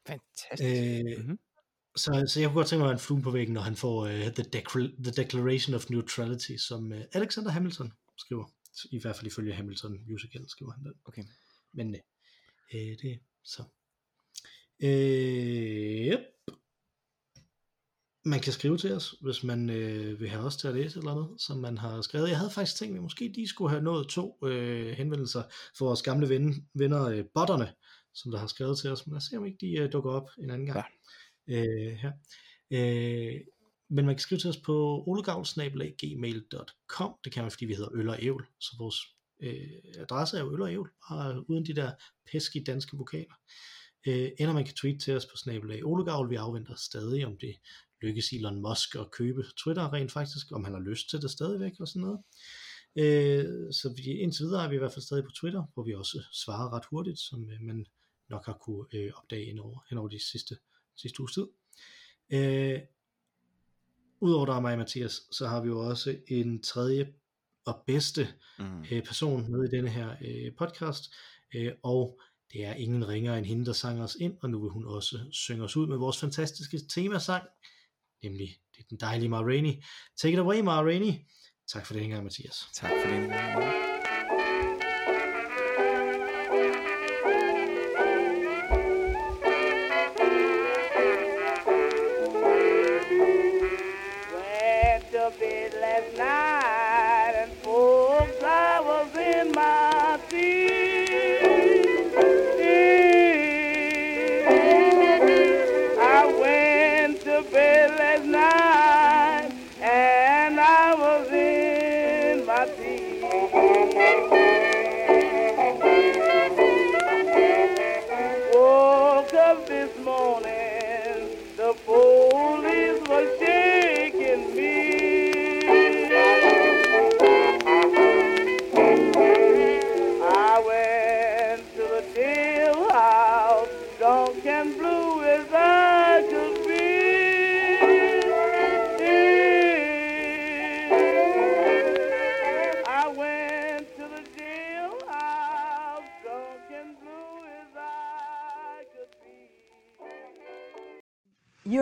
Fantastisk. Øh, mm-hmm. Så, så jeg kunne godt tænke mig en flue på væggen, når han får uh, the, Decl- the Declaration of Neutrality, som uh, Alexander Hamilton skriver. I hvert fald ifølge Hamilton Musical skriver han den. Okay. Men uh, det så. Uh, yep. Man kan skrive til os, hvis man øh, vil have os til at læse eller noget, som man har skrevet. Jeg havde faktisk tænkt, at vi måske de skulle have nået to øh, henvendelser for vores gamle ven, venner, øh, botterne, som der har skrevet til os, men lad os se, om ikke de uh, dukker op en anden gang. Ja. Øh, her. Øh, men man kan skrive til os på olegavl.gmail.com Det kan man, fordi vi hedder Øl og Ævl, så vores øh, adresse er jo Øl og Ævl, bare uden de der peske danske vokaler. Øh, eller man kan tweete til os på snabelag Olegavl. Vi afventer stadig, om det lykkes Elon Musk at købe Twitter rent faktisk, om han har lyst til det stadigvæk og sådan noget. Øh, så vi, indtil videre er vi i hvert fald stadig på Twitter, hvor vi også svarer ret hurtigt, som øh, man nok har kunne øh, opdage ind over, over de sidste, sidste uges tid. Øh, Udover der er mig og Mathias, så har vi jo også en tredje og bedste mm. øh, person med i denne her øh, podcast, øh, og det er ingen ringer end hende, der sang os ind, og nu vil hun også synge os ud med vores fantastiske temasang, nemlig det er den dejlige Ma Rainey. Take it away, Ma Rainey. Tak for det gang, Mathias. Tak for det gang.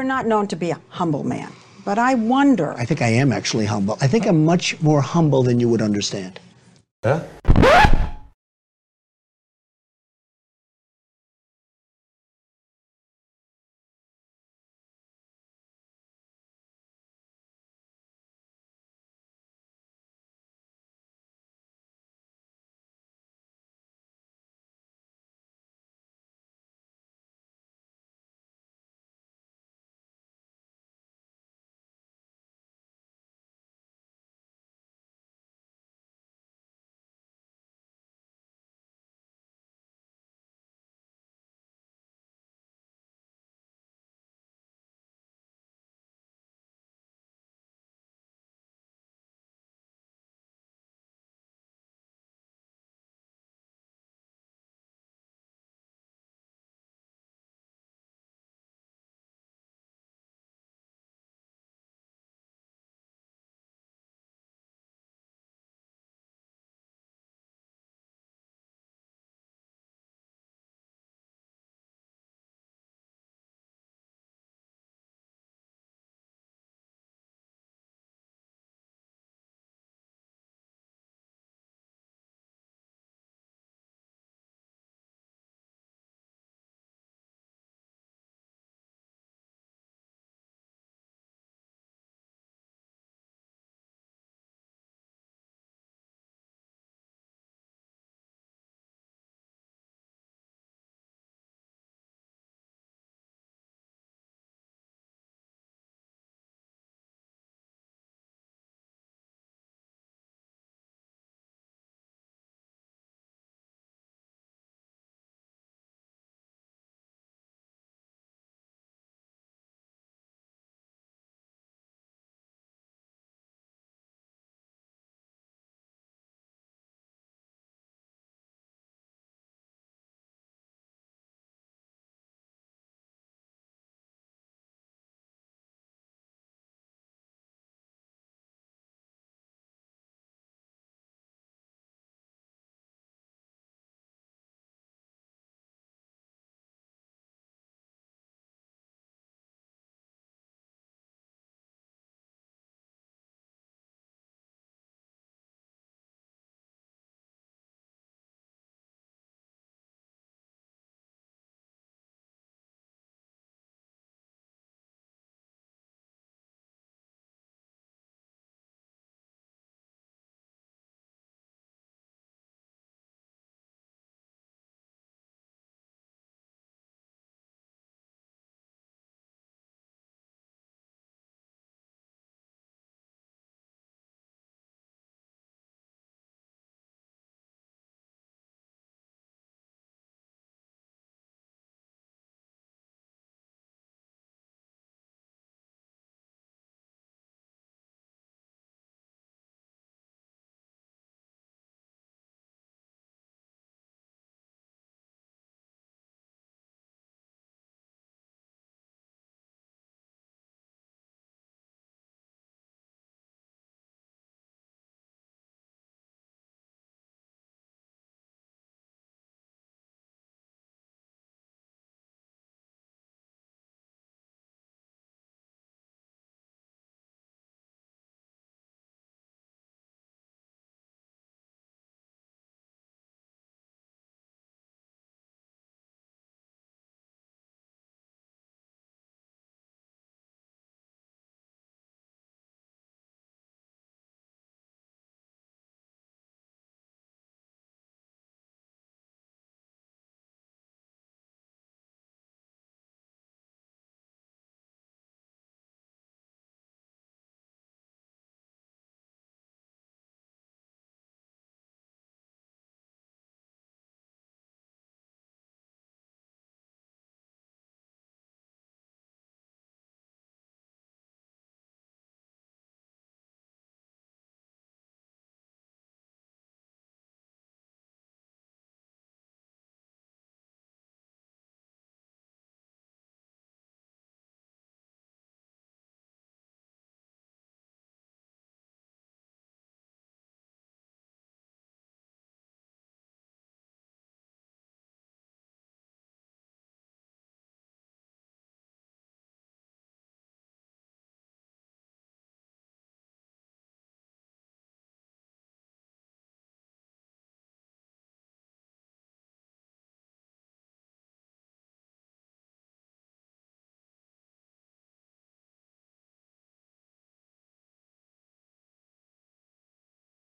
Not known to be a humble man, but I wonder. I think I am actually humble. I think I'm much more humble than you would understand. Yeah?